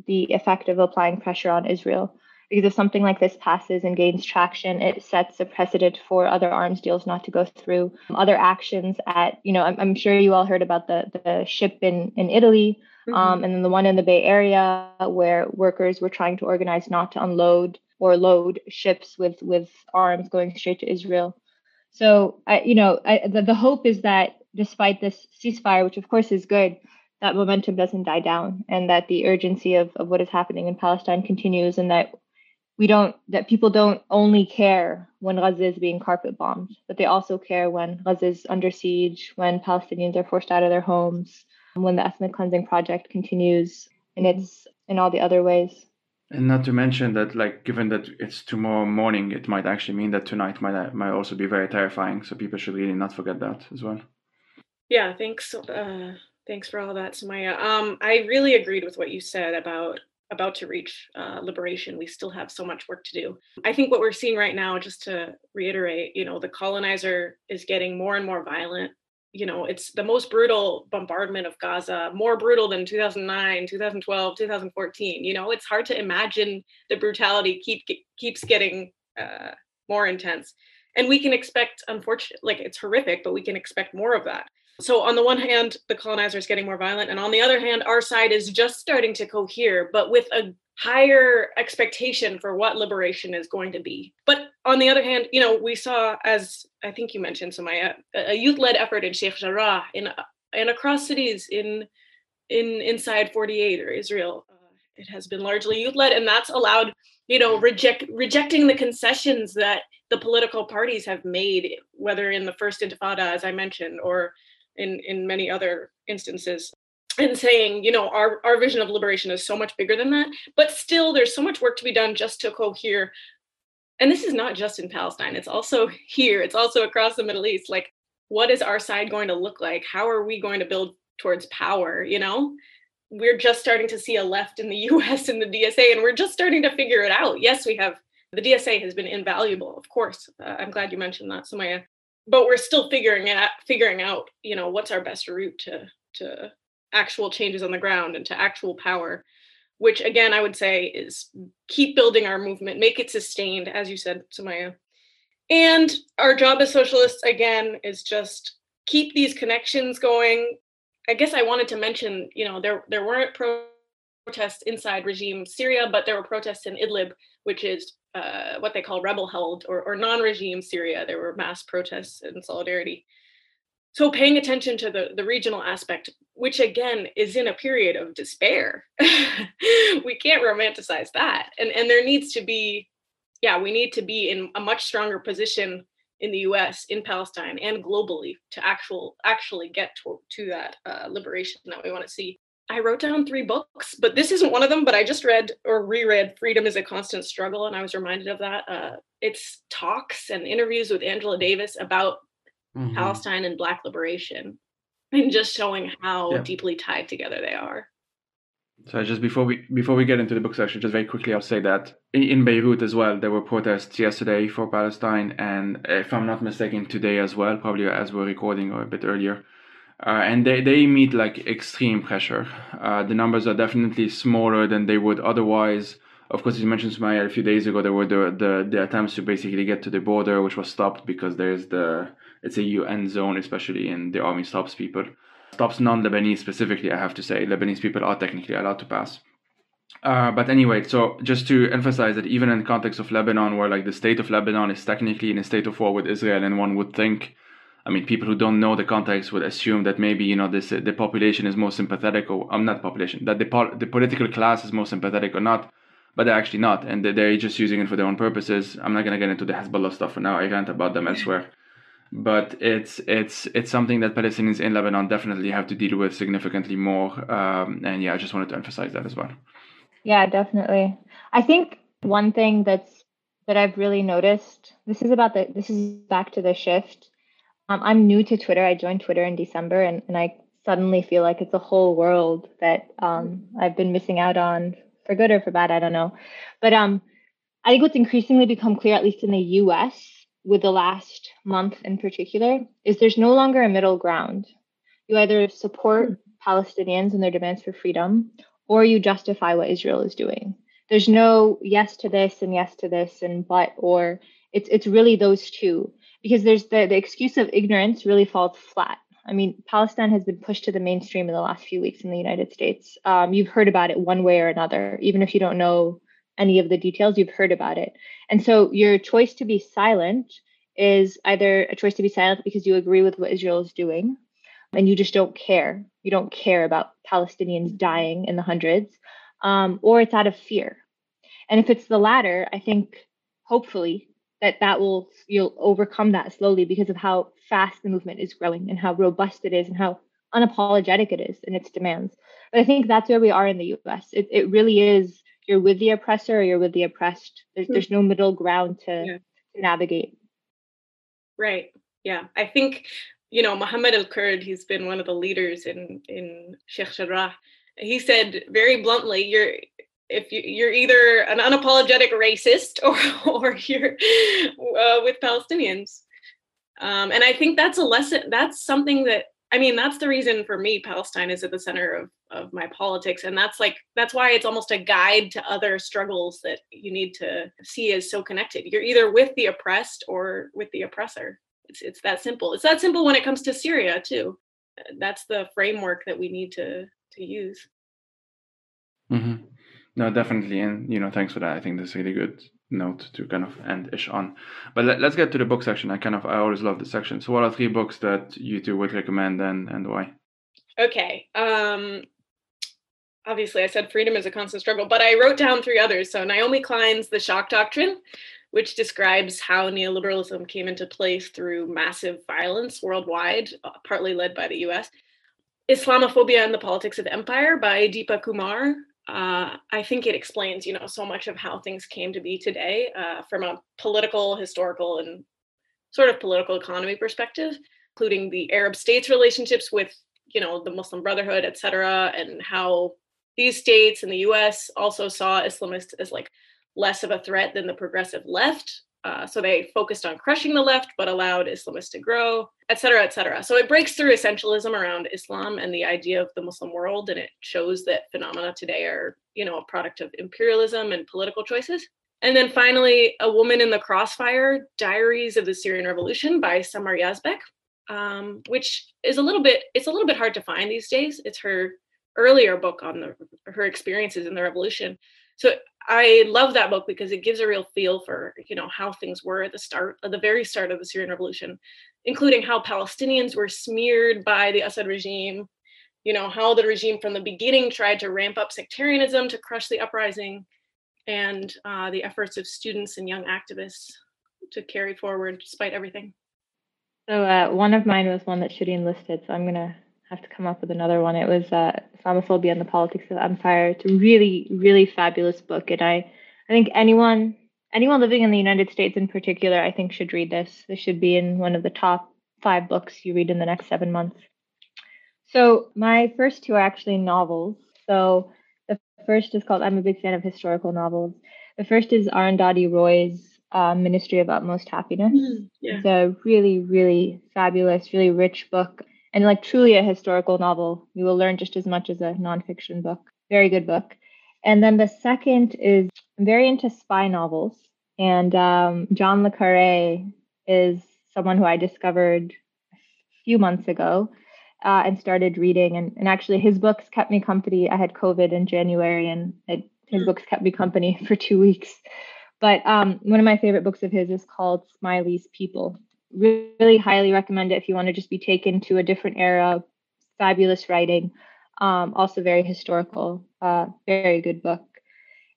the effect of applying pressure on Israel. Because if something like this passes and gains traction, it sets a precedent for other arms deals not to go through. Other actions at, you know, I'm, I'm sure you all heard about the, the ship in, in Italy, mm-hmm. um, and then the one in the Bay Area where workers were trying to organize not to unload or load ships with, with arms going straight to Israel. So, I, you know, I, the, the hope is that despite this ceasefire, which of course is good, that momentum doesn't die down and that the urgency of, of what is happening in Palestine continues and that we don't that people don't only care when Gaza is being carpet bombed, but they also care when Gaza is under siege, when Palestinians are forced out of their homes, when the ethnic cleansing project continues, and it's in all the other ways. And not to mention that, like, given that it's tomorrow morning, it might actually mean that tonight might might also be very terrifying. So people should really not forget that as well. Yeah, thanks. Uh, thanks for all that, Sumaya. Um, I really agreed with what you said about about to reach uh, liberation. We still have so much work to do. I think what we're seeing right now, just to reiterate, you know, the colonizer is getting more and more violent you know it's the most brutal bombardment of gaza more brutal than 2009 2012 2014 you know it's hard to imagine the brutality keep keeps getting uh, more intense and we can expect unfortunately like it's horrific but we can expect more of that so on the one hand the colonizer is getting more violent and on the other hand our side is just starting to cohere but with a higher expectation for what liberation is going to be. But on the other hand, you know, we saw, as I think you mentioned, Sumaya, a youth-led effort in Sheikh Jarrah in and across cities in in inside 48 or Israel. Uh, it has been largely youth-led, and that's allowed, you know, reject rejecting the concessions that the political parties have made, whether in the first Intifada, as I mentioned, or in in many other instances and saying, you know, our, our vision of liberation is so much bigger than that. But still, there's so much work to be done just to cohere and this is not just in Palestine, it's also here, it's also across the Middle East. Like, what is our side going to look like? How are we going to build towards power? You know, we're just starting to see a left in the US and the DSA, and we're just starting to figure it out. Yes, we have the DSA has been invaluable, of course. Uh, I'm glad you mentioned that, Sumaya. But we're still figuring out figuring out, you know, what's our best route to to actual changes on the ground and to actual power which again I would say is keep building our movement, make it sustained, as you said, Sumaya And our job as socialists, again, is just keep these connections going. I guess I wanted to mention, you know, there there weren't protests inside regime Syria, but there were protests in Idlib, which is uh, what they call rebel held or, or non-regime Syria. There were mass protests in solidarity. So paying attention to the, the regional aspect which again is in a period of despair we can't romanticize that. And and there needs to be yeah we need to be in a much stronger position in the us in palestine and globally to actual actually get to, to that uh, liberation that we want to see i wrote down three books but this isn't one of them but i just read or reread freedom is a constant struggle and i was reminded of that uh, it's talks and interviews with angela davis about mm-hmm. Palestine and Black liberation, and just showing how yeah. deeply tied together they are. So just before we before we get into the book section, just very quickly, I'll say that in Beirut as well, there were protests yesterday for Palestine, and if I'm not mistaken, today as well, probably as we're recording or a bit earlier. Uh, and they, they meet like extreme pressure. Uh, the numbers are definitely smaller than they would otherwise. Of course, you mentioned Sumaya a few days ago. There were the, the the attempts to basically get to the border, which was stopped because there's the it's a UN zone, especially and the army stops people. Stops non-Lebanese specifically, I have to say. Lebanese people are technically allowed to pass. Uh, but anyway, so just to emphasize that even in the context of Lebanon, where like the state of Lebanon is technically in a state of war with Israel, and one would think, I mean, people who don't know the context would assume that maybe you know this the population is more sympathetic, or I'm um, not population, that the po- the political class is more sympathetic or not, but they're actually not, and they're just using it for their own purposes. I'm not gonna get into the Hezbollah stuff for now. I rant about them elsewhere but it's it's it's something that Palestinians in Lebanon definitely have to deal with significantly more. Um, and yeah, I just wanted to emphasize that as well. Yeah, definitely. I think one thing that's that I've really noticed. This is about the. This is back to the shift. Um, I'm new to Twitter. I joined Twitter in December, and and I suddenly feel like it's a whole world that um, I've been missing out on for good or for bad. I don't know, but um, I think what's increasingly become clear, at least in the U.S with the last month in particular is there's no longer a middle ground. You either support hmm. Palestinians and their demands for freedom or you justify what Israel is doing. There's no yes to this and yes to this and but or it's it's really those two because there's the, the excuse of ignorance really falls flat. I mean, Palestine has been pushed to the mainstream in the last few weeks in the United States. Um, you've heard about it one way or another, even if you don't know any of the details, you've heard about it. And so your choice to be silent is either a choice to be silent because you agree with what Israel is doing and you just don't care. You don't care about Palestinians dying in the hundreds, um, or it's out of fear. And if it's the latter, I think hopefully that that will you'll overcome that slowly because of how fast the movement is growing and how robust it is and how unapologetic it is in its demands. But I think that's where we are in the US. It, it really is you're with the oppressor or you're with the oppressed. There's, there's no middle ground to, yeah. to navigate. Right. Yeah. I think, you know, Mohammed Al Kurd, he's been one of the leaders in, in Sheikh Jarrah. He said very bluntly, you're if you, you're either an unapologetic racist or, or you're uh, with Palestinians. Um, and I think that's a lesson, that's something that I mean, that's the reason for me, Palestine is at the center of, of my politics. And that's like, that's why it's almost a guide to other struggles that you need to see as so connected. You're either with the oppressed or with the oppressor. It's, it's that simple. It's that simple when it comes to Syria, too. That's the framework that we need to, to use. Mm-hmm. No, definitely. And, you know, thanks for that. I think that's a really good note to kind of end ish on. But let, us get to the book section. I kind of I always love the section. So what are three books that you two would recommend and and why? Okay. Um obviously I said freedom is a constant struggle, but I wrote down three others. So Naomi Klein's The Shock Doctrine, which describes how neoliberalism came into place through massive violence worldwide, partly led by the US. Islamophobia and the Politics of Empire by Deepa Kumar, uh, I think it explains, you know, so much of how things came to be today uh, from a political, historical, and sort of political economy perspective, including the Arab states' relationships with, you know, the Muslim Brotherhood, et cetera, and how these states and the U.S. also saw Islamists as like less of a threat than the progressive left, uh, so they focused on crushing the left, but allowed Islamists to grow, et cetera, et cetera. So it breaks through essentialism around Islam and the idea of the Muslim world, and it shows that phenomena today are, you know, a product of imperialism and political choices. And then finally, A Woman in the Crossfire, Diaries of the Syrian Revolution by Samar Yazbek, um, which is a little bit, it's a little bit hard to find these days. It's her earlier book on the, her experiences in the revolution. So I love that book because it gives a real feel for you know how things were at the start, at the very start of the Syrian Revolution, including how Palestinians were smeared by the Assad regime. You know how the regime from the beginning tried to ramp up sectarianism to crush the uprising, and uh, the efforts of students and young activists to carry forward despite everything. So uh, one of mine was one that Shireen listed. So I'm gonna have to come up with another one. It was uh, Islamophobia and the Politics of Empire. It's a really, really fabulous book, and I, I think anyone, anyone living in the United States in particular, I think should read this. This should be in one of the top five books you read in the next seven months. So my first two are actually novels. So the first is called I'm a big fan of historical novels. The first is Arundhati Roy's uh, Ministry of Utmost Happiness. Mm, yeah. It's a really, really fabulous, really rich book and like truly a historical novel. You will learn just as much as a nonfiction book. Very good book. And then the second is I'm very into spy novels, and um, John le Carre is someone who I discovered a few months ago uh, and started reading. And, and actually, his books kept me company. I had COVID in January, and it, his hmm. books kept me company for two weeks. But um, one of my favorite books of his is called Smiley's People really highly recommend it if you want to just be taken to a different era. Fabulous writing, um, also very historical, uh, very good book.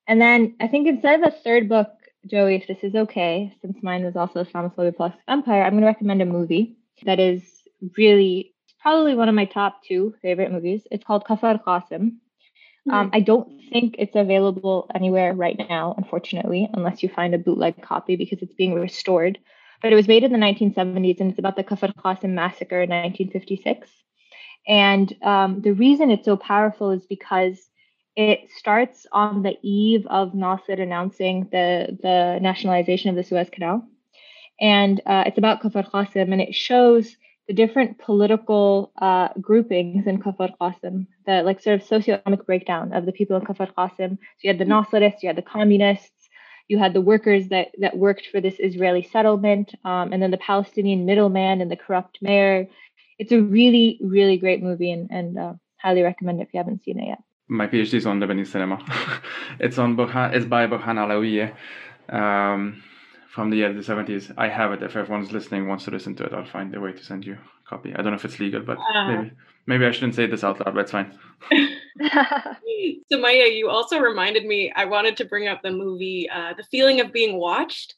And then I think instead of a third book, Joey, if this is okay, since mine was also Islamophobia plus Empire, I'm going to recommend a movie that is really probably one of my top two favorite movies. It's called Kafar Qasim. Um, I don't think it's available anywhere right now, unfortunately, unless you find a bootleg copy because it's being restored but it was made in the 1970s and it's about the Kafr Qasim massacre in 1956. And um, the reason it's so powerful is because it starts on the eve of Nasser announcing the, the nationalization of the Suez Canal. And uh, it's about Kafr Qasim and it shows the different political uh, groupings in Kafr Qasim, the like sort of socioeconomic breakdown of the people in Kafr Qasim. So you had the Nasserists, you had the communists, you had the workers that that worked for this Israeli settlement, um, and then the Palestinian middleman and the corrupt mayor. It's a really, really great movie, and, and uh, highly recommend it if you haven't seen it yet. My PhD is on Lebanese cinema. it's on it's by Borhan Alaouié. Um, from the early 70s. I have it. If everyone's listening wants to listen to it, I'll find a way to send you copy. I don't know if it's legal, but uh, maybe maybe I shouldn't say this out loud, but it's fine. Sumaya, you also reminded me. I wanted to bring up the movie, uh, "The Feeling of Being Watched."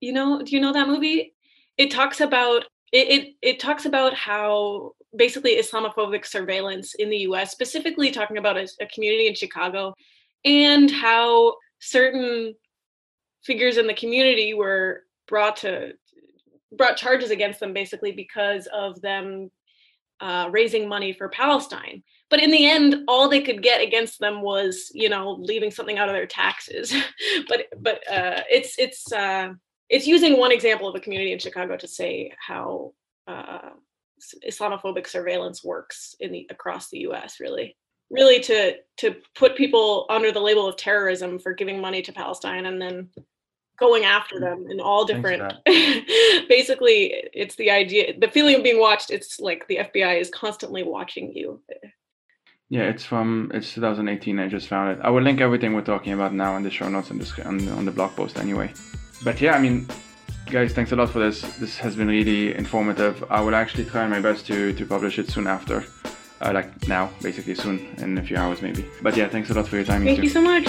You know, do you know that movie? It talks about it. It, it talks about how basically Islamophobic surveillance in the U.S., specifically talking about a, a community in Chicago, and how certain figures in the community were brought to brought charges against them basically because of them uh, raising money for Palestine. But in the end, all they could get against them was, you know, leaving something out of their taxes. but but uh, it's it's uh, it's using one example of a community in Chicago to say how uh, Islamophobic surveillance works in the across the U.S. Really, really to to put people under the label of terrorism for giving money to Palestine and then going after them in all different basically it's the idea the feeling of being watched it's like the fbi is constantly watching you yeah, it's from it's 2018. I just found it. I will link everything we're talking about now in the show notes and on, on the blog post anyway. But yeah, I mean, guys, thanks a lot for this. This has been really informative. I will actually try my best to to publish it soon after, uh, like now, basically soon in a few hours maybe. But yeah, thanks a lot for your time. Thank you, you so much.